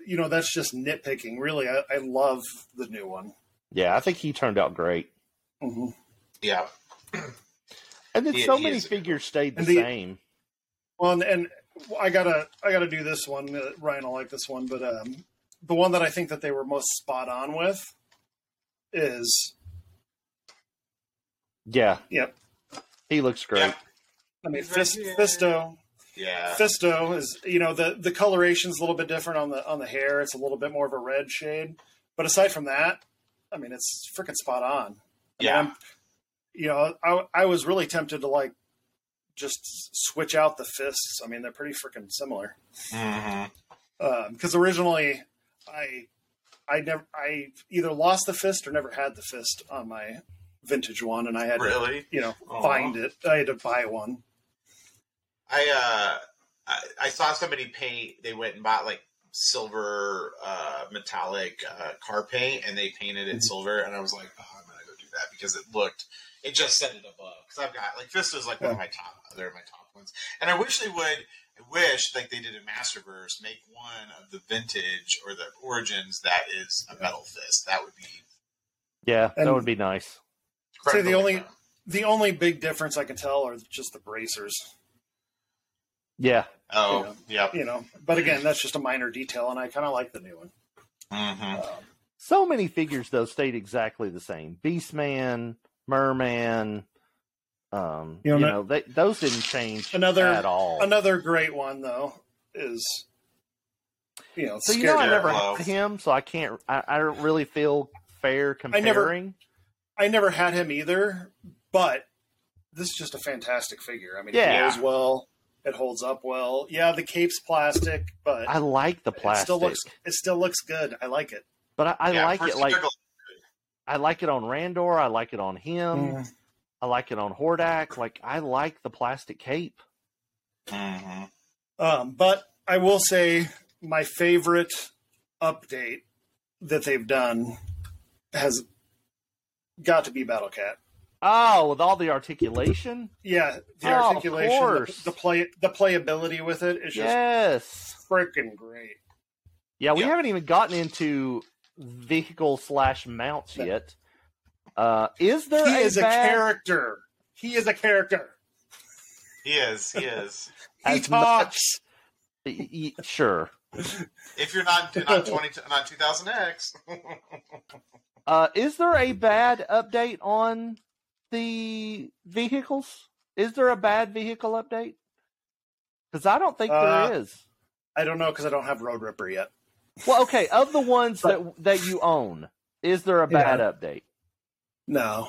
you know that's just nitpicking. Really, I, I love the new one. Yeah, I think he turned out great. hmm Yeah, And then He- so many is a good figures stayed the, the- same. Well, and, and I gotta I gotta do this one. Uh, Ryan will like this one, but um, the one that I think that they were most spot on with is Yeah, yep. he looks great. Yeah. I mean, He's right Fist. Fisto. yeah. Fisto is you know the the coloration's a little bit different on the on the hair. It's a little bit more of a red shade, but aside from that, I mean, it's freaking spot on. I mean, Yeah. I'm- you know, I I was really tempted to like just switch out the fists. I mean, they're pretty freaking similar. Because originally I I never I either lost the fist or never had the fist on my vintage one, and I had to Really? you know Aw. find it. I had to buy one. I uh I, I saw somebody paint they went and bought like silver uh metallic uh car paint and they painted it Mhm. silver and I was like, Oh, I'm gonna go do that because it looked it just set it above. Because I've got like Fisto's like one of my top they're my top ones. And I wish they would I wish like they did in Masterverse make one of the vintage or the origins that is a metal fist. That would be Yeah, that would be nice. Say the only- fun. The only big difference I can tell are just the bracers. Yeah, Oh, yep. You know, but again, that's just a minor detail, and I kind of like the new one. hmm Um, so many figures though stayed exactly the same. Beastman, Merman, um, You you know, know, they, those didn't change Another- at all. another great one though is you know so you know, I never had him, so I can't. I, I don't really feel fair I never- comparing. I never had him either, but this is just a fantastic figure. I mean, Yeah. it goes well. It holds up well. Yeah, the cape's plastic, but I like the it plastic, still looks it still looks good. I like it. but I, I Yeah, like it like Scareglow- I like it on Randor. I like it on him. Mm. I like it on Hordak. Like I like the plastic cape. Mhm. Um, but I will say my favorite update that they've done has got to be Battle Cat. Oh, with all the articulation? Yeah, the Oh, articulation, the, the play, the playability with it is just Yes. freaking great. Yeah, we Yeah. haven't even gotten into vehicle slash mounts yet. Uh, is there He a is a character. He is a character. He is. He is. He As talks. Y- y- Sure. if you're not not twenty not two thousand X. Uh, is there a bad update on the vehicles? Is there a bad vehicle update? Because I don't think Uh, there is. I don't know because I don't have Road Ripper yet. Well, okay, of the ones that that you own, is there a bad update? No.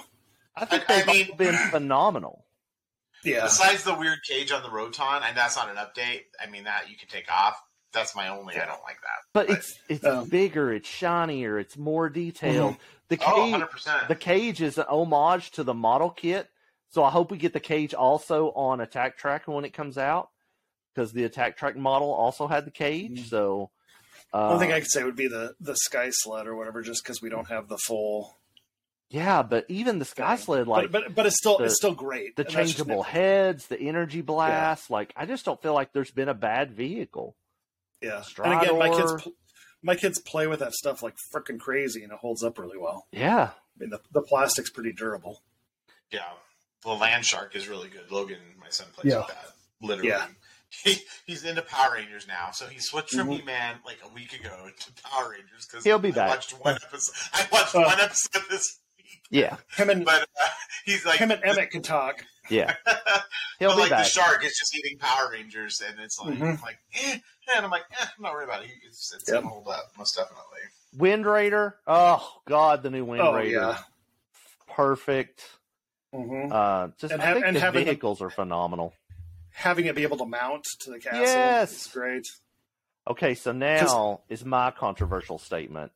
I think I- I they've all mean- been phenomenal. Yeah. Besides the weird cage on the Roton, and that's not an update. I mean that you can take off. That's my only. I don't like that. But Right. it's it's Um, bigger, it's shinier, it's more detailed. The Oh, cage, 100 percent. the cage is an homage to the model kit, so I hope we get the cage also on Attack Track when it comes out, because the Attack Track model also had the cage. Mhm. So, The uh, only thing I could say would be the the Sky Sled or whatever, just because we don't have the full. yeah, but even the Sky thing. Sled, like but, but but it's still the- it's still great. the and that's just changeable heads, the energy blast, like I just don't feel like there's been a bad vehicle. Yeah. And again, my kids my kids play with that stuff like freaking crazy, and it holds up really well. Yeah, I mean, the, the plastic's pretty durable. Yeah, the Land Shark is really good. Logan, my son, plays Yeah. with that. Literally, Yeah. He, he's into Power Rangers now. So he switched from Mhm. He-Man like a week ago to Power Rangers because He'll be I back. Watched one episode. I watched Uh. one episode this week, yeah, Him and but uh, he's like him and Emmett can talk. yeah. He'll but be like back. the shark is just eating Power Rangers, and it's like, Mhm. I'm like, eh, and I'm like, eh, I'm not worried about it. It's, it's Yep. gonna hold up, most definitely. Wind Raider. Oh God, the new Wind Oh Raider. yeah. Perfect. hmm Uh, just And I think and the having the- vehicles are phenomenal. Having it be able to mount to the castle Yes. is great. Okay, so now is my controversial statement.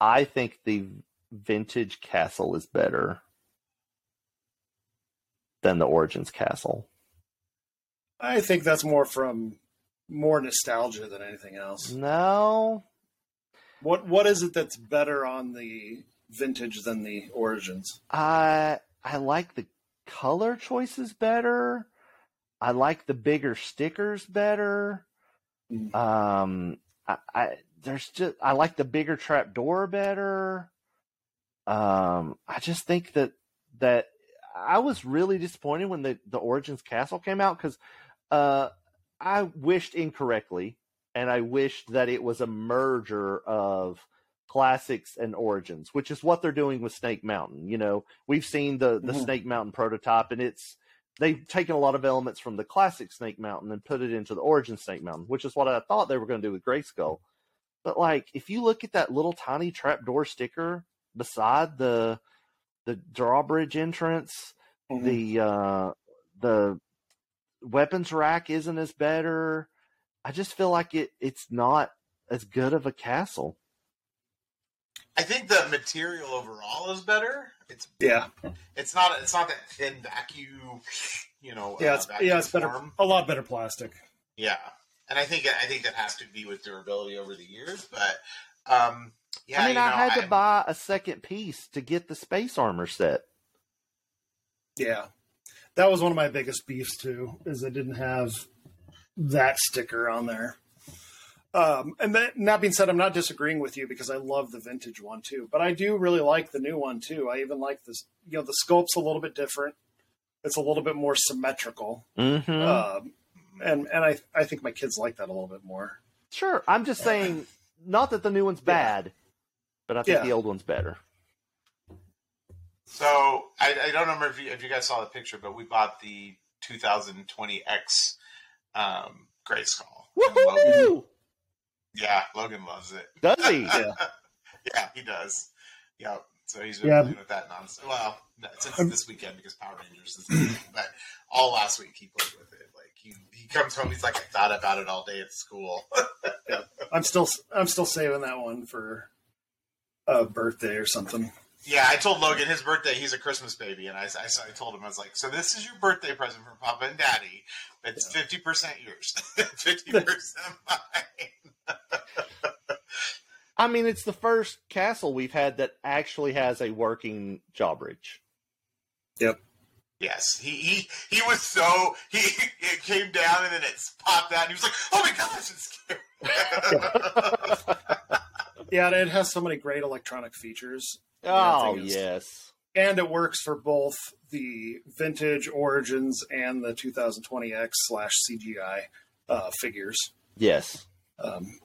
I think the vintage castle is better than the Origins castle. I think that's more from more nostalgia than anything else. No, What what is it that's better on the vintage than the origins? I I like the color choices better. I like the bigger stickers better. Mm. Um, I, I there's just I like the bigger trap door better. Um, I just think that that I was really disappointed when the the Origins Castle came out because uh, I wished incorrectly, and I wished that it was a merger of classics and origins, which is what they're doing with Snake Mountain. You know, we've seen the the Mhm. Snake Mountain prototype, and it's they've taken a lot of elements from the classic Snake Mountain and put it into the origin Snake Mountain, which is what I thought they were going to do with Grayskull. But like, if you look at that little tiny trapdoor sticker beside the the drawbridge entrance, Mhm. the uh, the weapons rack isn't as better. I just feel like it it's not as good of a castle. I think the material overall is better. It's yeah, it's not it's not that thin vacuum, you know. yeah, uh, it's vacuum yeah, it's better, a lot better plastic. Yeah, and I think I think that has to be with durability over the years. But um, yeah, I mean, you I know, had to buy a second piece to get the space armor set. Yeah, that was one of my biggest beefs too. Is I didn't have that sticker on there. Um, and that, and that being said, I'm not disagreeing with you because I love the vintage one too. But I do really like the new one too. I even like this. You know, the sculpt's a little bit different. It's a little bit more symmetrical. Mm-hmm. Um, and and I I think my kids like that a little bit more. Sure. I'm just saying, not that the new one's bad, but I think Yeah. the old one's better. So I, I don't remember if you, if you guys saw the picture, but we bought the 2020X um, Grayskull. And Logan, Woohoo! Yeah, Logan loves it. Does he? Yeah. Yeah, he does. Yeah, so he's been Yeah. playing with that nonsense. Well, no, since this weekend because Power Rangers is this weekend, but all last week he played with it. Like he, he comes home, he's like, I thought about it all day at school. yeah. I'm still I'm still saving that one for a birthday or something. Yeah, I told Logan his birthday. He's a Christmas baby, and I, I, I told him I was like, "So this is your birthday present from Papa and Daddy. It's fifty percent yours, fifty percent mine." I mean, it's the first castle we've had that actually has a working jawbridge. Yep. Yes, he he he was so he it came down and then it popped out and he was like, "Oh my gosh, it's scary." Yeah, it has so many great electronic features. Oh is- yes, And it works for both the vintage Origins and the 2020X slash CGI uh, figures. yes, Um,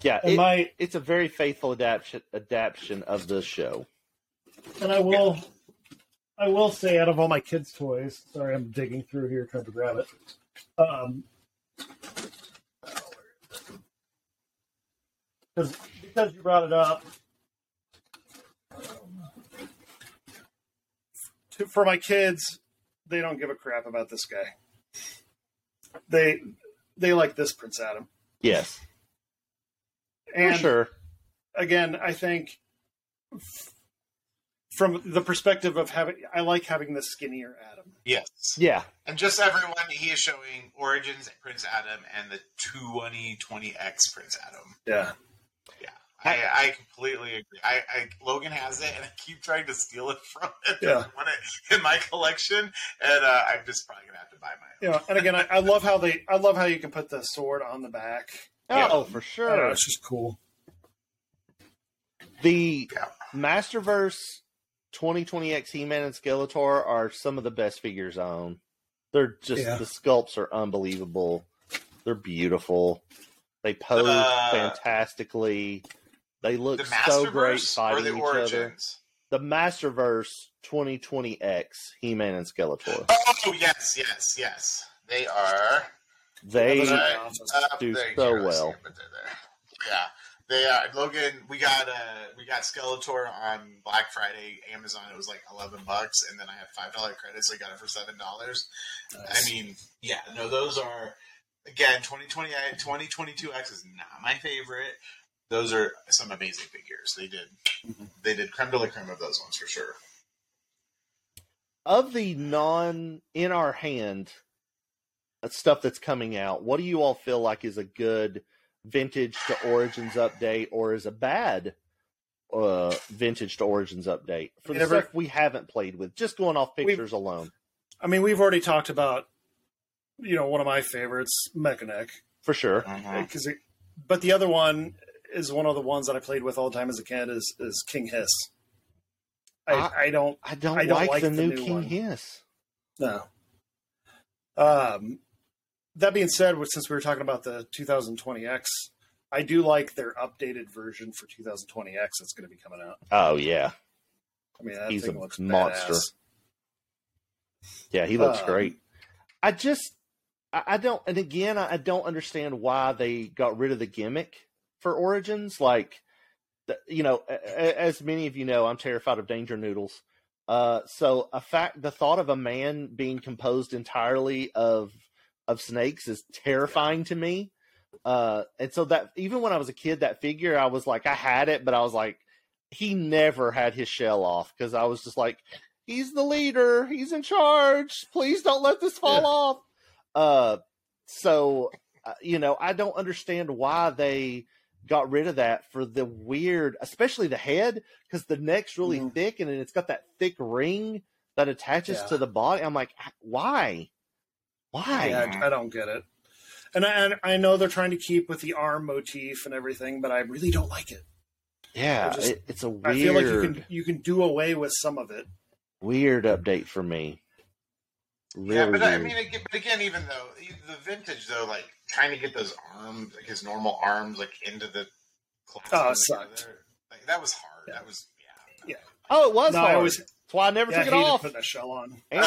yeah. It, my it's a very faithful adaptation adaptation of the show. and I will I will say out of all my kids' toys, sorry, I'm digging through here trying to grab it. Um, because because you brought it up. To, for my kids, they don't give a crap about this guy. They they like this Prince Adam. Yes, And for sure. again, I think from the perspective of having, I like having the skinnier Adam. yes, Yeah, and just everyone, he is showing Origins Prince Adam and the 2020X Prince Adam. Yeah. Yeah, I, I completely agree. I, I Logan has it, and I keep trying to steal it from him. Yeah. I want it in my collection, and uh, I'm just probably gonna have to buy my own. Yeah, and again, I, I love how they, I love how you can put the sword on the back. Yeah. oh for I don't know, sure. it's just cool. The Yeah. Masterverse 2020X He-Man and Skeletor are some of the best figures I own. They're just Yeah. the sculpts are unbelievable. They're beautiful. They pose Uh, fantastically. They look The so great Masterverse or fighting the each other. The Masterverse 2020X He-Man and Skeletor. Oh yes, yes, yes. They are. They are Uh, do there so go, I see well. it, they're there. Yeah, they are. Logan, we got uh, we got Skeletor on Black Friday, Amazon. It was like eleven bucks, and then I had five dollar credits, so I got it for seven dollars. Nice. I mean, yeah, no, those are again 2020 2022 X is not my favorite. Those are some amazing figures. They did Mhm. they did creme de la creme of those ones for sure. of the non in our hand uh, stuff that's coming out, what do you all feel like is a good vintage to origins update or is a bad uh vintage to origins update for the Never- stuff we haven't played with just going off We've- pictures alone I mean, we've already talked about, you know, one of my favorites, Mekaneck, for sure because, but the other one is one of the ones that I played with all the time as a kid. Is is King Hiss. I, I- I don't i don't, I don't like, like the, the new, new king one. hiss No. Um, that being said, since we were talking about the 2020X, I do like their updated version for 2020X that's going to be coming out. oh yeah I mean, that He's thing a looks monster. badass. yeah he looks Um, great i just I, I don't and again I, I don't understand why they got rid of the gimmick for origins like you know as many of you know i'm terrified of danger noodles. Uh so a fact the thought of a man being composed entirely of of snakes is terrifying to me. Uh and so that even when i was a kid that figure i was like i had it but i was like he never had his shell off because i was just like he's the leader. He's in charge. Please don't let this fall Yeah. off. Uh so uh, you know i don't understand why they got rid of that for the weird especially the head because the neck's really Mhm. thick and then it's got that thick ring that attaches Yeah. to the body i'm like why why Yeah, I, I don't get it. And I, and I know they're trying to keep with the arm motif and everything, but I really don't like it. yeah I just- it, it's a weird I feel like you can you can do away with some of it. weird update for me really yeah, but I mean, again, but again, even though the vintage though, like trying to get those arms, like his normal arms, like into the class Oh, it sucked. Like that was hard. Yeah. That was yeah. Yeah. Oh it was No, hard I always that's why i never yeah, I took it off putting a shell on. and,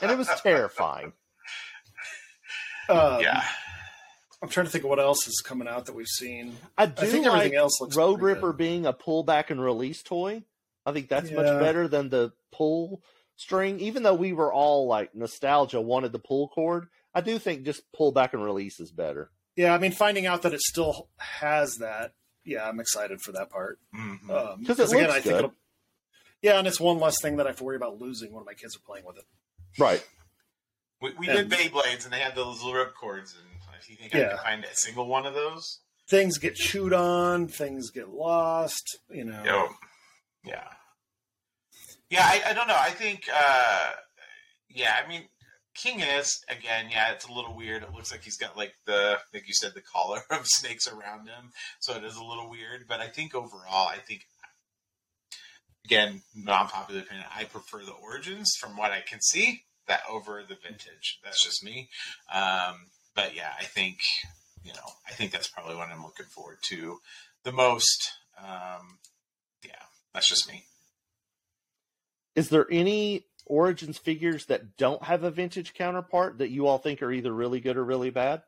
and it was terrifying Um, yeah. I'm trying to think of what else is coming out that we've seen. i I do think like everything else looks road pretty ripper being a pull back and release toy i think that's much better than the pull string even though we were all like nostalgia wanted the pull cord i do think just pull back and release is better Yeah, I mean, finding out that it still has that yeah, I'm excited for that part. Mhm. Um, 'Cause it again, looks I think good. it'll, yeah, and it's one less thing that I have to worry about losing when my kids are playing with it. Right. we we and- did Beyblades, and they had those little rip cords. And if you think I can find a single one of those, Things get chewed on, things get lost. You know, Yo, yeah, yeah. I, I don't know. I think, uh, yeah. I mean, King is again. Yeah, it's a little weird. It looks like he's got like the, like you said, the collar of snakes around him. So it is a little weird. But I think overall, I think. Again, non-popular opinion. I prefer the origins from what I can see that over the vintage. That's just me. Um, but yeah, I think you know, I think that's probably what I'm looking forward to the most. Um, yeah, that's just me. Is there any Origins figures that don't have a vintage counterpart that you all think are either really good or really bad?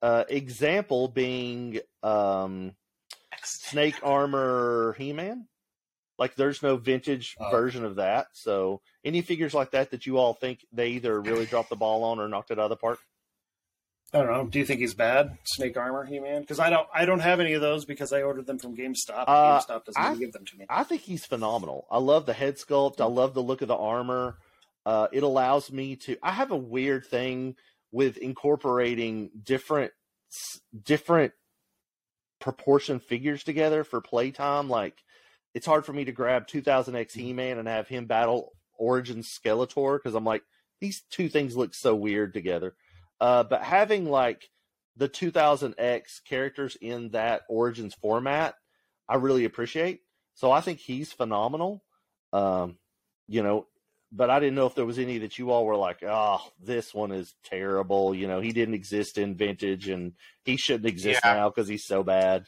Uh, example being um, Snake Armor He Man. Like, there's no vintage Oh. version of that. So, any figures like that that you all think they either really dropped the ball on or knocked it out of the park? I don't know. Do you think he's bad, Snake Armor, He Man? Because I don't, I don't have any of those because I ordered them from GameStop. Uh, GameStop doesn't I- give them to me. I think he's phenomenal. I love the head sculpt. I love the look of the armor. Uh, it allows me to. I have a weird thing with incorporating different different proportion figures together for playtime. Like it's hard for me to grab 2000X He Man and have him battle Origin Skeletor because I'm like these two things look so weird together. Uh, but having like the 2000X characters in that Origins format, I really appreciate. So I think he's phenomenal. Um, you know, but I didn't know if there was any that you all were like, oh, this one is terrible. You know, he didn't exist in vintage and he shouldn't exist Yeah. now because he's so bad.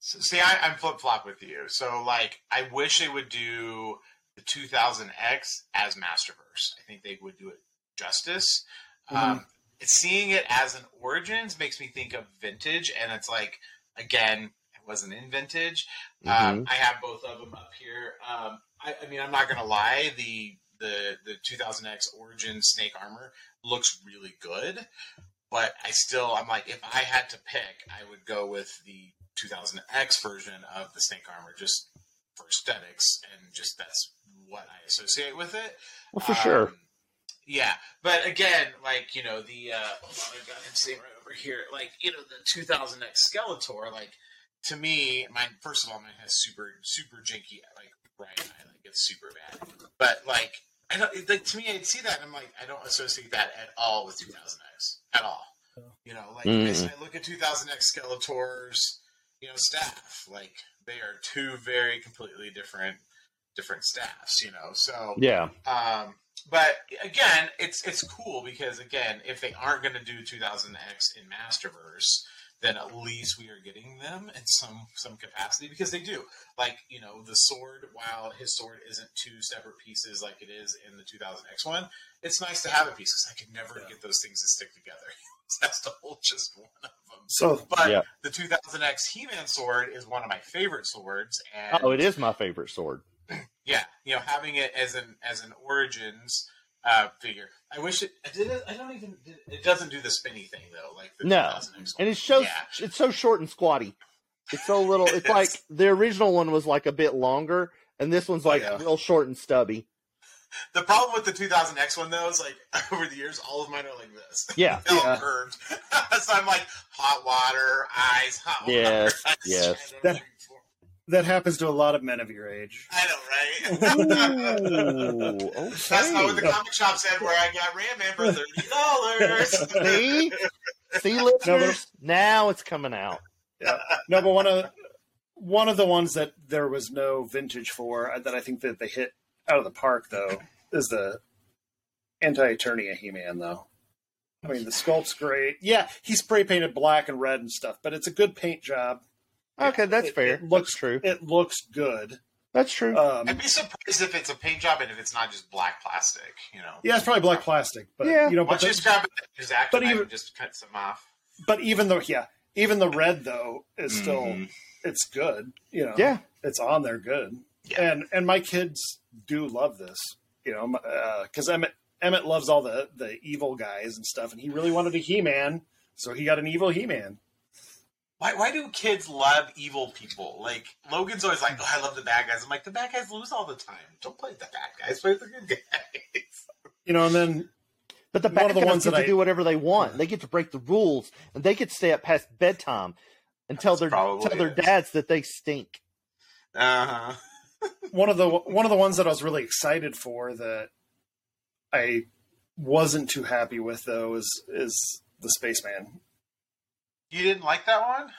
See, I, I'm flip flop with you. So, like, I wish they would do the 2000X as Masterverse. I think they would do it justice. Um, seeing it as an Origins makes me think of vintage, and it's like, again, it wasn't in vintage. Um, I have both of them up here. Um, I, I mean, I'm not gonna lie. The the the 2000X Origin Snake Armor looks really good, but I still I'm like, if I had to pick, I would go with the 2000X version of the Snake Armor just for aesthetics and just that's what I associate with it. Well, for sure. Yeah, but again, like you know the uh, on, I've got him sitting right over here. Like you know the 2000X Skeletor. Like to me, mine first of all, mine has super super janky like right eye. Like it's super bad. But like I don't like to me, I'd see that and I'm like I don't associate that at all with 2000X at all. You know, like Mm. I look at 2000X Skeletors, you know, staff like they are two very completely different different staffs. You know, so Yeah. um, but again, it's it's cool because again, if they aren't going to do 2000X in Masterverse, then at least we are getting them in some some capacity because they do. Like you know, the sword, while his sword isn't two separate pieces like it is in the 2000X one, it's nice to have a piece because I could never Yeah. get those things to stick together. That's to hold just one of them. So But Yeah. the 2000X He-Man sword is one of my favorite swords, and Oh, it is my favorite sword. Yeah, you know, having it as an as an origins uh, figure. I wish it. I did. I don't even. It doesn't do the spinny thing though, like the No. And it shows Yeah. it's so short and squatty. It's so little. It's like the original one was like a bit longer, and this one's like Yeah. real short and stubby. The problem with the 2000X one though is like over the years, all of mine are like this. Yeah. All Yeah. curved. so I'm like hot water, eyes, hot water. Yes, just yes. That- that happens to a lot of men of your age. I know, right? Ooh, That's not what the comic shop said. Where I got Ram Man for thirty dollars. See, see, listeners. Now it's coming out. No, but one of one of the ones that there was no vintage for uh, that I think that they hit out of the park though is the anti-Eternia He-Man though. I mean, the sculpt's great. Yeah, he spray painted black and red and stuff, but it's a good paint job. Okay, that's It- fair. It looks that's true. It looks good. That's true. Um, I'd be surprised if it's a paint job and if it's not just black plastic. You know. yeah, it's probably black plastic, but Yeah. you know, but you the, just grab it exact but and even- just cut some off. but even though yeah, even the red though is still Mhm. it's good. You know, yeah, it's on there good. Yeah. And and my kids do love this, you know, because Emmett Emmett loves all the the evil guys and stuff, and he really wanted a He Man, so he got an evil He Man. Why, why do kids love evil people? Like Logan's always like, "Oh, I love the bad guys." I'm like, the bad guys lose all the time. Don't play the bad guys. Play the good guys. You know, and then But the One bad of the guys ones get that to I- do whatever they want. They get to break the rules, and they get to stay up past bedtime and tell That's their probably tell their dads that they stink. Uh huh. one of the one of the ones that I was really excited for that I wasn't too happy with though is is the Spaceman. You didn't like that one?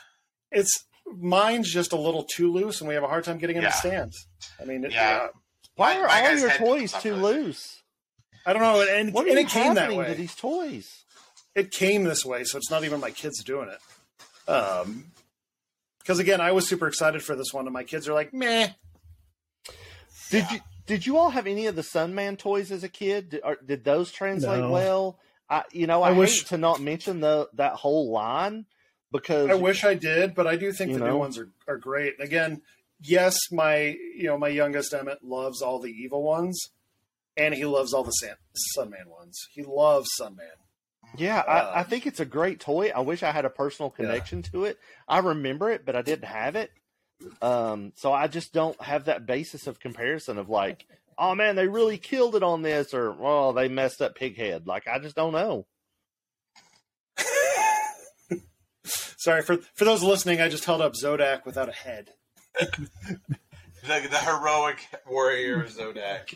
It's mine's just a little too loose, and we have a hard time getting in Yeah. the stands. I mean, it, Yeah. Why My- are all your toys too uh, really- loose? I don't know, and, What and it came that happening way. to these toys? it came this way, so it's not even my kids doing it. Um, because again, I was super excited for this one, and my kids are like, "Meh." Did Yeah. you did you all have any of the Sunman toys as a kid? Did, or, did those translate No. well? I you know I, I hate wish- to not mention the that whole line because I wish I did, but I do think the know? new ones are, are great. Again, yes, my you know my youngest Emmett loves all the evil ones, and he loves all the San, Sunman ones. He loves Sunman. Yeah, I, I Um, think it's a great toy. I wish I had a personal Yeah. connection to it. I remember it, but I didn't have it. Um, so I just don't have that basis of comparison of like, oh man, they really killed it on this, or oh, they messed up Pighead. Like I just don't know. Sorry for for those listening. I just held up Zodak without a head. The, the heroic warrior Zodak.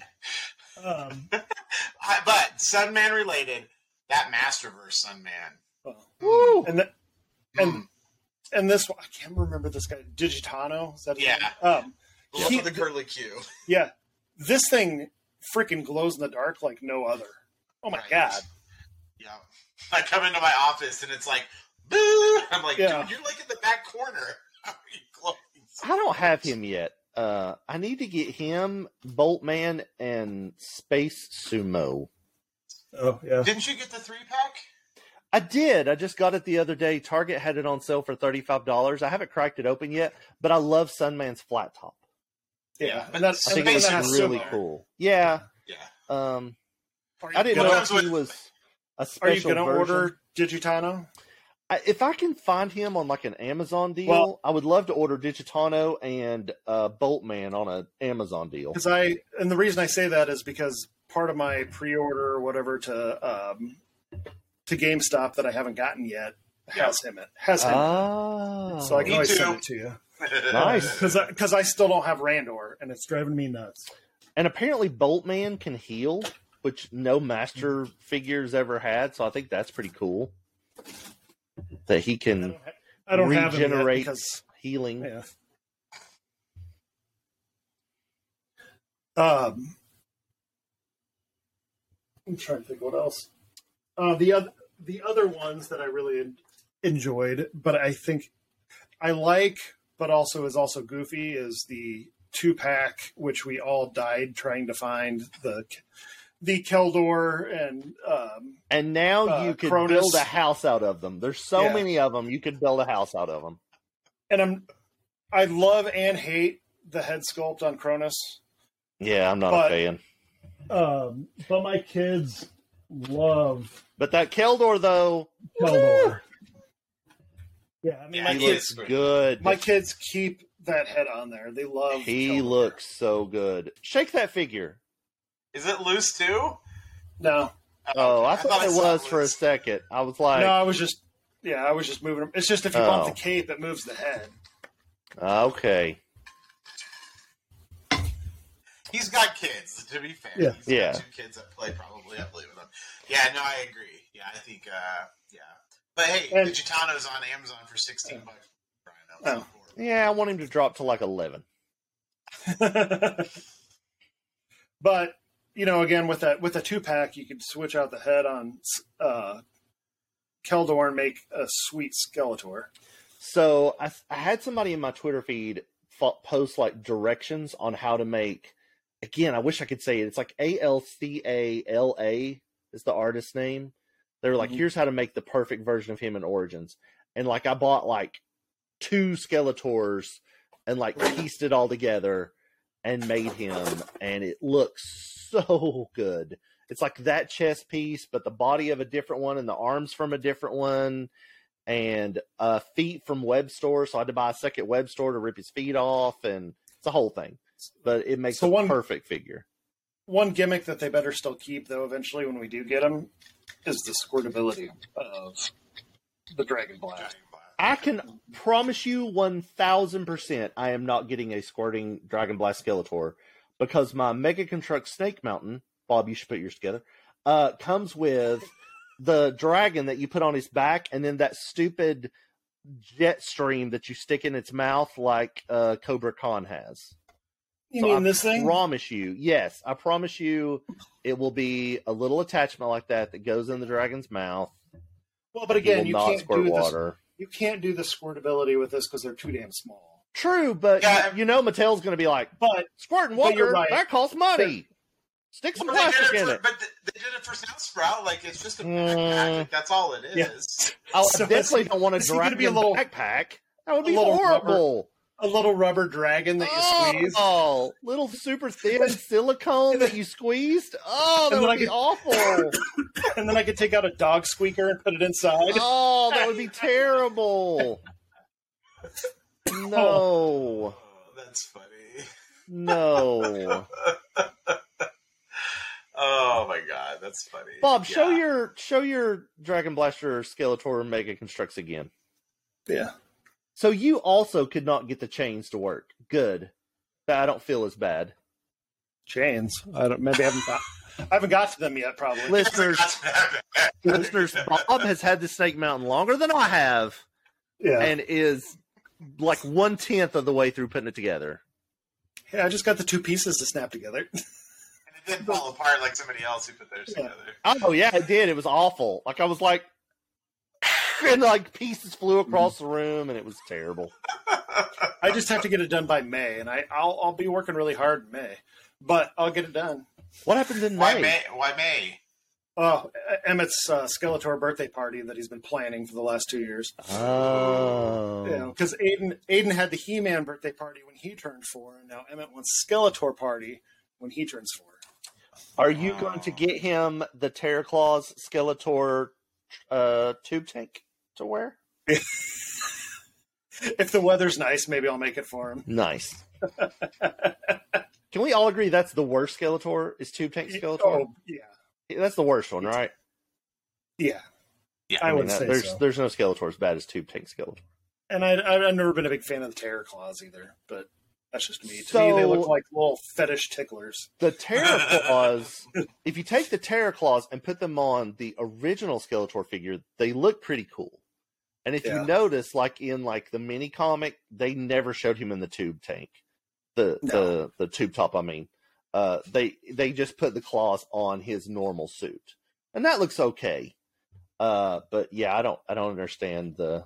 Um, I- but Sunman related, that Masterverse Sunman. well, Woo! and the, and Mm. and this one, I can't remember this guy. Digitano, is that his Yeah. name? Um, Love He- the curly Q. yeah, this thing freaking glows in the dark like no other. Oh my Right. god! Yeah. I come into my office and it's like, boo! I'm like, Yeah. dude, you're like in the back corner. How are you glowing? so I don't have him yet. Uh, I need to get him, Boltman, and Space Sumo. Oh yeah. Didn't you get the three pack? I did. I just got it the other day. Target had it on sale for thirty five dollars. I haven't cracked it open yet, but I love Sunman's flat top. Yeah, Yeah, and that, I think then it's really Sumo. cool. Yeah. Yeah. Um, Are I didn't know gonna, if he with- was a Are you special going to order Digitano? I, if I can find him on like an Amazon deal, Well- I would love to order Digitano and uh, Boltman on an Amazon deal. Because I and the reason I say that is because part of my pre-order or whatever to um, to GameStop that I haven't gotten yet has him. It has him. Ah, so I can always too. send it to you. Nice. Because because I, still don't have Randor and it's driving me nuts. And apparently, Boltman can heal, which no master figures ever had. So I think that's pretty cool. That he I can don't, ha- I don't have Regenerate. because healing. yeah. Um, I'm trying to think what else. Uh, the other the other ones that I really en- enjoyed, but I think I like, but also is also goofy, is the two pack, which we all died trying to find the the Keldor and um, And now Uh, you could Kronis. build a house out of them. There's so Yeah. many of them. You could build a house out of them. and I'm I love and hate the head sculpt on Kronis. Yeah, I'm not But- a fan. Um, but my kids love But that Keldor, though, Keldor. Yeah, I mean, Yeah, my he he kids, looks good. My kids keep that head on there. They love. he Keldor. looks so good. Shake that figure. Is it loose too? No, Oh, I, thought, it saw was for a second. I was like, no, I was just. Yeah, I was just moving. them. It's just if you bump Oh. the cape, it moves the head. okay. He's got kids, to be fair. Yeah. He's got Yeah. two kids that play probably. I believe in them. Yeah, no, I agree. Yeah, I think, uh, yeah. But hey, And- Digitano's on Amazon for 16 bucks. Brian, Oh. that's not horrible. Yeah, I want him to drop to like 11. but you know, again with that with a two pack, you could switch out the head on uh, Keldor and make a sweet Skeletor. So I, I had somebody in my Twitter feed post like directions on how to make. Again, I wish I could say it. It's like A L C A L A is the artist name. They were like, Mhm. here's how to make the perfect version of him in Origins. And like I bought like two Skeletors and like pieced it all together and made him, and it looks so good. It's like that chest piece, but the body of a different one and the arms from a different one and uh, feet from Webstor. So I had to buy a second Webstor to rip his feet off, and it's a whole thing. But it makes So a one- perfect figure. One gimmick that they better still keep, though, eventually when we do get them, is the squirtability of the Dragon Blast. Dragon Blast. I can promise you one thousand percent I am not getting a squirting Dragon Blast Skeletor because my Mega Construx Snake Mountain, Bob, you should put yours together, uh, comes with the dragon that you put on his back and then that stupid jet stream that you stick in its mouth like uh, Kobra Khan has. You So mean I this thing? promise you, yes, I promise you it will be a little attachment like that that goes in the dragon's mouth. Well, but again, will you can't squirt do this. water. You can't do the squirtability with this because they're too damn small. True, but Yeah. you know Mattel's going to be like, But squirting But you're water, right. that costs money. Stick some Well, they did plastic it in for, it. But they did it for Snout Spout. Like it's just a Mm. backpack. Like, that's all it is. Yeah. Oh, So I definitely don't want a is he gonna dragon be a little- backpack. That would be little horrible. a little rubber dragon that you squeeze. Oh, little super thin silicone that you squeezed. Oh, that would be could- awful. and then I could take out a dog squeaker and put it inside. Oh, that would be terrible. Oh. No, Oh, that's funny. no. Oh my god, that's funny. Bob, show your show your Dragon Blaster Skeletor Mega Construx again. Yeah. So you also could not get the chains to work. Good. I don't feel as bad. Chains. I don't. Maybe I haven't got. I haven't got to them yet. Probably. Listeners, listeners, Bob has had the Snake Mountain longer than I have, Yeah. and is like one tenth of the way through putting it together. yeah. I just got the two pieces to snap together. And it didn't fall apart like somebody else who put theirs Yeah. together. Oh yeah, it did. It was awful. Like I was like, and like pieces flew across the room, and it was terrible. I just have to get it done by May, and I I'll I'll be working really hard in May, but I'll get it done. What happened in Why May? May? Why May? Oh, Emmett's uh, Skeletor birthday party that he's been planning for the last two years. Oh, You know, because Aiden Aiden had the He Man birthday party when he turned four, and now Emmett wants Skeletor party when he turns four. are you going to get him the Terror Claws Skeletor uh, tube tank to wear? If the weather's nice, maybe I'll make it for him. Nice. Can we all agree that's the worst Skeletor? Is Tube Tank Skeletor? Oh yeah, That's the worst one, right? yeah. Yeah. I mean, would that- say there's so. there's no Skeletor as bad as Tube Tank Skeletor. And I, I've never been a big fan of the Terror Claws either, but that's just me. To me, they look like little fetish ticklers. The Terror Claws, if you take the Terror Claws and put them on the original Skeletor figure, they look pretty cool. And if Yeah. you notice, like in like the mini comic, they never showed him in the tube tank, the No. the the tube top. I mean, uh, they they just put the claws on his normal suit, and that looks okay. Uh, but yeah, I don't I don't understand the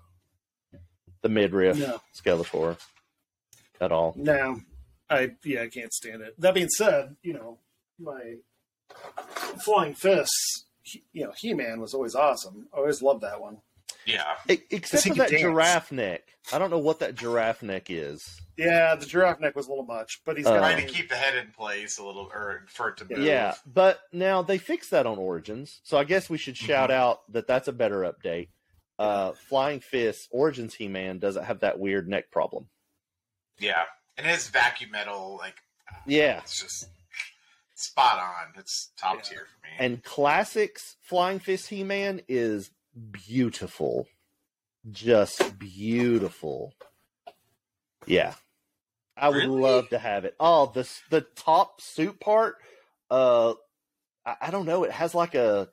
the midriff No. Skeletor at all. No, I yeah, I can't stand it. That being said, you know my flying fists. You know, He Man was always awesome. I always loved that one. Yeah. Except for that dance. giraffe neck. I don't know what that giraffe neck is. Yeah, the giraffe neck was a little much, but he's Uh, Trying to keep the head in place a little, or for it to move. Yeah, but now they fixed that on Origins, so I guess we should shout out that that's a better update. Uh, Flying Fist Origins He Man doesn't have that weird neck problem. Yeah. And his vacuum metal, like, Yeah, it's just spot on. It's top Yeah. tier for me. and Classics Flying Fist He Man is beautiful, just beautiful. Yeah, I would Really? love to have it. Oh, the the top suit part. Uh, I, I don't know. It has like a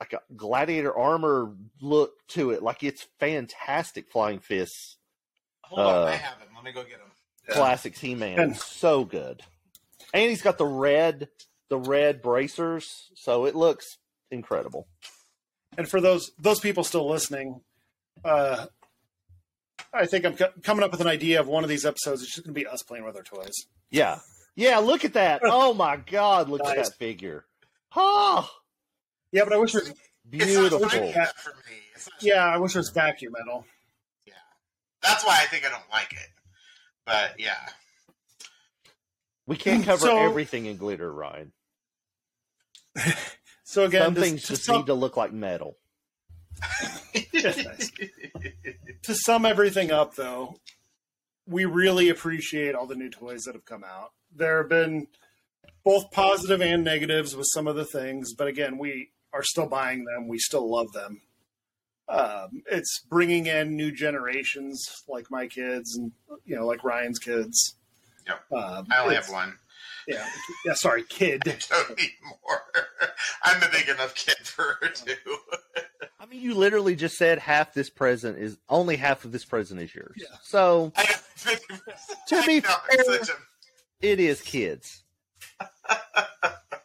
like a gladiator armor look to it. Like it's fantastic. Flying Fists Hold on, uh, I have him. Let me go get him. Classic Classics He Man. So good. And he's got the red the red bracers, so it looks incredible. And for those those people still listening, uh, I think I'm co- coming up with an idea of one of these episodes. It's just going to be us playing with our toys. Yeah. Yeah, look at that. Oh my god, look at that figure. Oh, Yeah, but I wish it was. It's beautiful. not like for me. It's not Yeah, I wish it was vacuum metal. Yeah, that's why I think I don't like it. But yeah. We can't cover So- everything in glitter, Ryan. So again, Some does- things just sum- need to look like metal. Nice. to sum everything up, though, we really appreciate all the new toys that have come out. There have been both positive and negatives with some of the things, but again, we are still buying them. We still love them. Um, it's bringing in new generations like my kids and you know like Ryan's kids. Yep. Um, I only have one. Yeah, yeah. Sorry, kid. Don't need more. I'm a big enough kid for her too. I mean, you literally just said half this present is only half of this present is yours. Yeah. So I To be I it's fair- a- it is kids.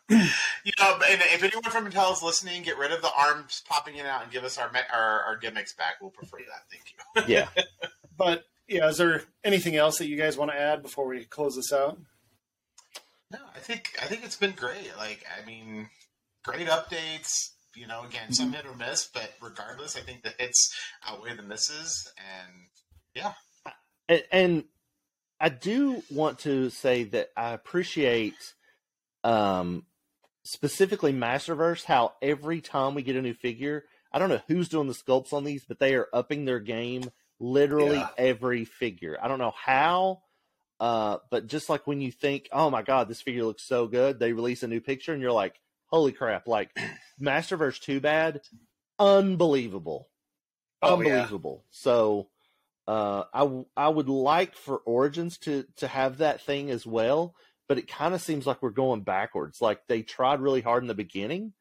you know, and if anyone from Mattel is listening, get rid of the arms popping in and out and give us our our, our gimmicks back. We'll prefer that. Thank you. Yeah. But yeah, is there anything else that you guys want to add before we close this out? No, I think I think it's been great. Like, I mean, great updates. You know, again, some hit or miss, but regardless, I think the hits outweigh the misses, and and, and I do want to say that I appreciate um, specifically Masterverse how every time we get a new figure, I don't know who's doing the sculpts on these, but they are upping their game literally Yeah. every figure. I don't know how, uh, but just like when you think, oh my god, this figure looks so good, they release a new picture and you're like, holy crap! Like Masterverse Two Bad, unbelievable, Oh, yeah. unbelievable. So uh, I w- I would like for Origins to to have that thing as well, but it kind of seems like we're going backwards. Like they tried really hard in the beginning,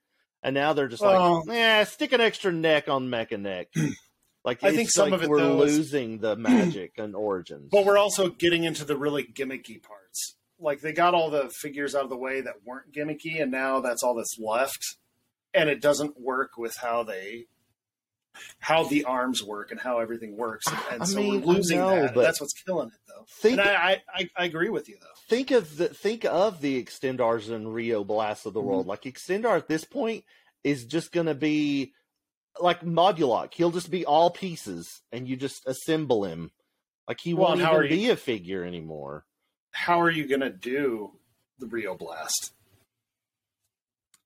and now they're just like, yeah, stick an extra neck on Mekaneck. Like I think some like of it, we're though, losing the magic and Origins. But we're also getting into the really gimmicky parts. Like they got all the figures out of the way that weren't gimmicky, and now that's all that's left. And it doesn't work with how they, how the arms work and how everything works. And, I so mean, we're losing know, that. That's what's killing it, though. think and I, I, I, I agree with you, though. think of the think of the extendars and Rio Blast of the Mm-hmm. world. Like extendar at this point is just gonna be like Moduloc. He'll just be all pieces, and you just assemble him. Like he Well, won't and how are even you- be a figure anymore. How are you going to do the Rio Blast?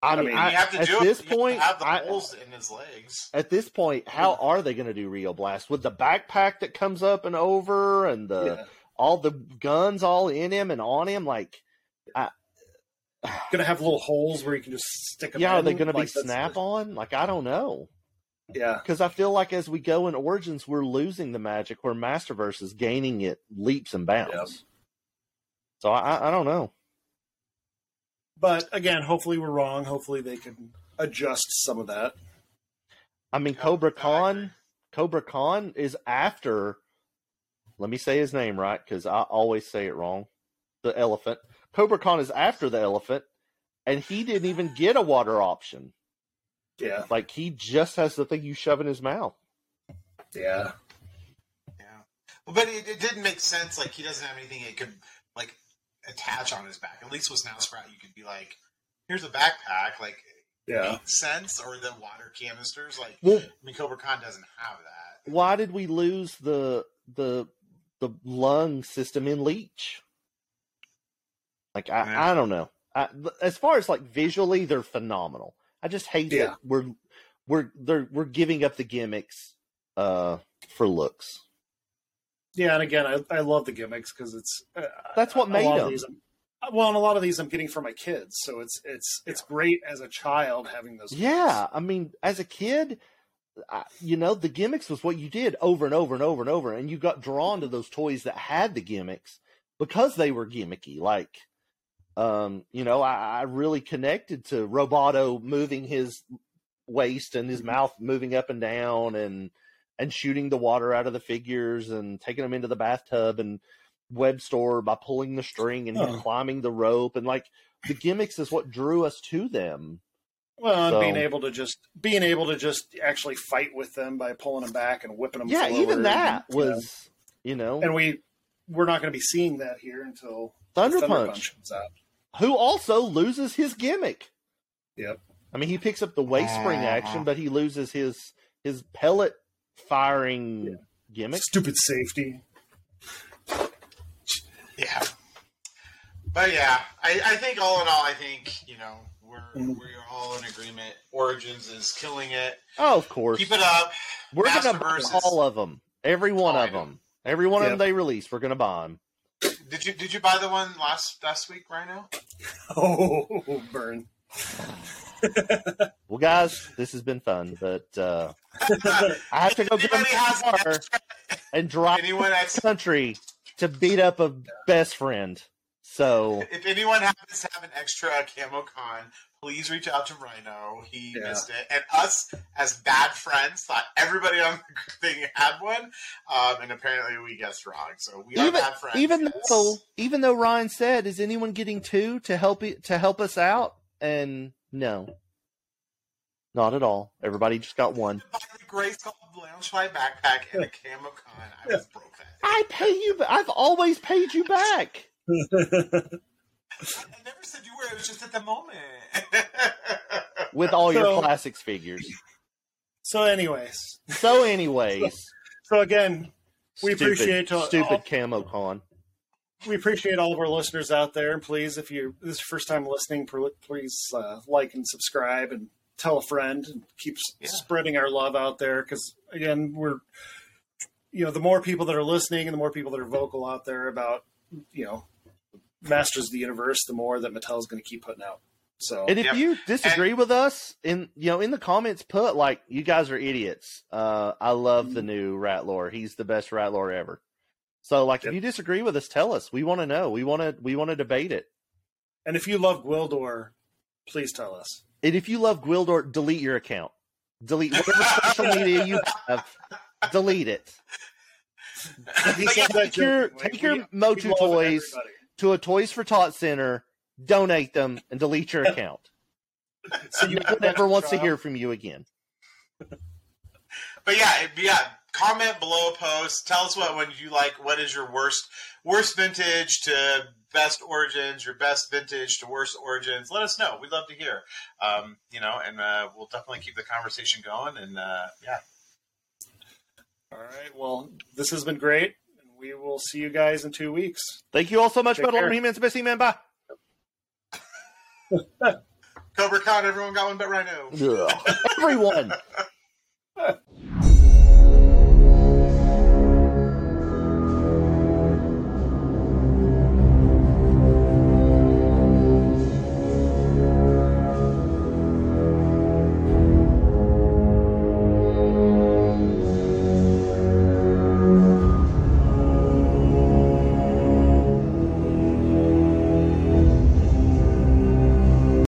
I, I mean, mean, I- you have to at do it. this you have to point, have the I- holes in his legs. at this point, how are they going to do Rio Blast with the backpack that comes up and over, and the yeah. all the guns all in him and on him? Like, I, Going to have little holes where you can just stick them yeah, are they going to Like, be snap on? Like, I don't know. Yeah. because I feel like as we go in Origins, we're losing the magic where Masterverse is gaining it leaps and bounds. Yep. So I, I- don't know. But again, hopefully we're wrong. Hopefully they can adjust some of that. I mean, Cobra. Khan, Kobra Khan is after. Let me say his name right because I always say it wrong. The elephant. Kobra Khan is after the elephant, and he didn't even get a water option. Yeah. Like he just has the thing you shove in his mouth. Yeah. Yeah, well, but it, it didn't make sense. Like he doesn't have anything it could like attach on his back. At least with Snout Spout, you could be like, "Here's a backpack." Like, Yeah. makes sense. Or the water canisters. Like, Well, I mean, Kobra Khan doesn't have that. why did we lose the the the lung system in Leech? Like I, Yeah. I don't know. I, as far as like visually, they're phenomenal. I just hate Yeah. that we're we're they're we're giving up the gimmicks uh for looks. Yeah, and again, I, I love the gimmicks because it's uh, That's what made them. these. Well, and a lot of these I'm getting for my kids, so it's it's it's great as a child having those. Yeah, I mean, as a kid, I, you know, the gimmicks was what you did over and over and over and over, and you got drawn to those toys that had the gimmicks because they were gimmicky. Like, um, you know, I, I really connected to Roboto moving his waist and his mouth moving up and down, and and shooting the water out of the figures and taking them into the bathtub and Webstor by pulling the string and Oh. climbing the rope and like the gimmicks is what drew us to them. Well, and So- being able to just being able to just actually fight with them by pulling them back and whipping them. yeah, even that you know. was, you know, and we we're not going to be seeing that here until Thunder, Thunder Punch, Punch who also loses his gimmick. Yep. I mean, he picks up the waist spring action, but he loses his his pellet firing Yeah. gimmick. Stupid safety. Yeah. But yeah, I, I think all in all, I think you know we're Mhm. we're all in agreement. Origins is killing it. Oh, of course. Keep it up. We're gonna buy all of them. Every one Oh, I of them. Every one of them they release. We're gonna buy them. Did you did you buy the one last last week, Rhino? Oh, burn. Well, guys, this has been fun, but uh, I have to go get in Anybody my car and drive anyone has, the country to beat up a best friend. So if anyone happens to have an extra camo con, please reach out to Rhino. He Yeah. missed it, and us as bad friends thought everybody on the thing had one, um, and apparently we guessed wrong. So we are even bad friends. even yes. though even though Ryan said, "Is anyone getting two to help it to help us out?" And no, not at all. Everybody just got one. Buy the Grayskull Loungefly backpack and a camo con. I was broke that. I pay you. I've always paid you back. I never said you were. It was just at the moment. with all your So- classics figures. so, anyways, So, anyways, so again, We stupid, appreciate all- stupid camo con. we appreciate all of our listeners out there. And please, if you this is your first time listening, please uh, like and subscribe and tell a friend and keep Yeah. spreading our love out there. Because again, we're you know the more people that are listening and the more people that are vocal out there about you know Masters of the Universe, the more that Mattel's going to keep putting out. So And if Yep. you disagree with us, in you know, in the comments, put like you guys are idiots. Uh, I love the new Rattlor. He's the best Rattlor ever. So, like, Yep. if you disagree with us, tell us. We want to know. We want to. We want to debate it. and if you love Gwildor, please tell us. And if you love Gwildor, delete your account. Delete whatever social media you have. Delete it. He But said yeah, that Take your take your We- we Motu toys everybody. To a Toys for Tot center, donate them, and delete your account. So you No one ever wants to hear from you again. But yeah, yeah. Comment below a post. Tell us what when you like. What is your worst worst vintage to best origins? Your best vintage to worst origins. Let us know. We'd love to hear. Um, you know, and uh, we'll definitely keep the conversation going. And uh, yeah, All right. Well, this has been great. And We will see you guys in two weeks. Thank you all so much, Take Battle care. He-Man's the best He-Man. Bye. Cobra Con. Everyone got one but Rhino. Everyone.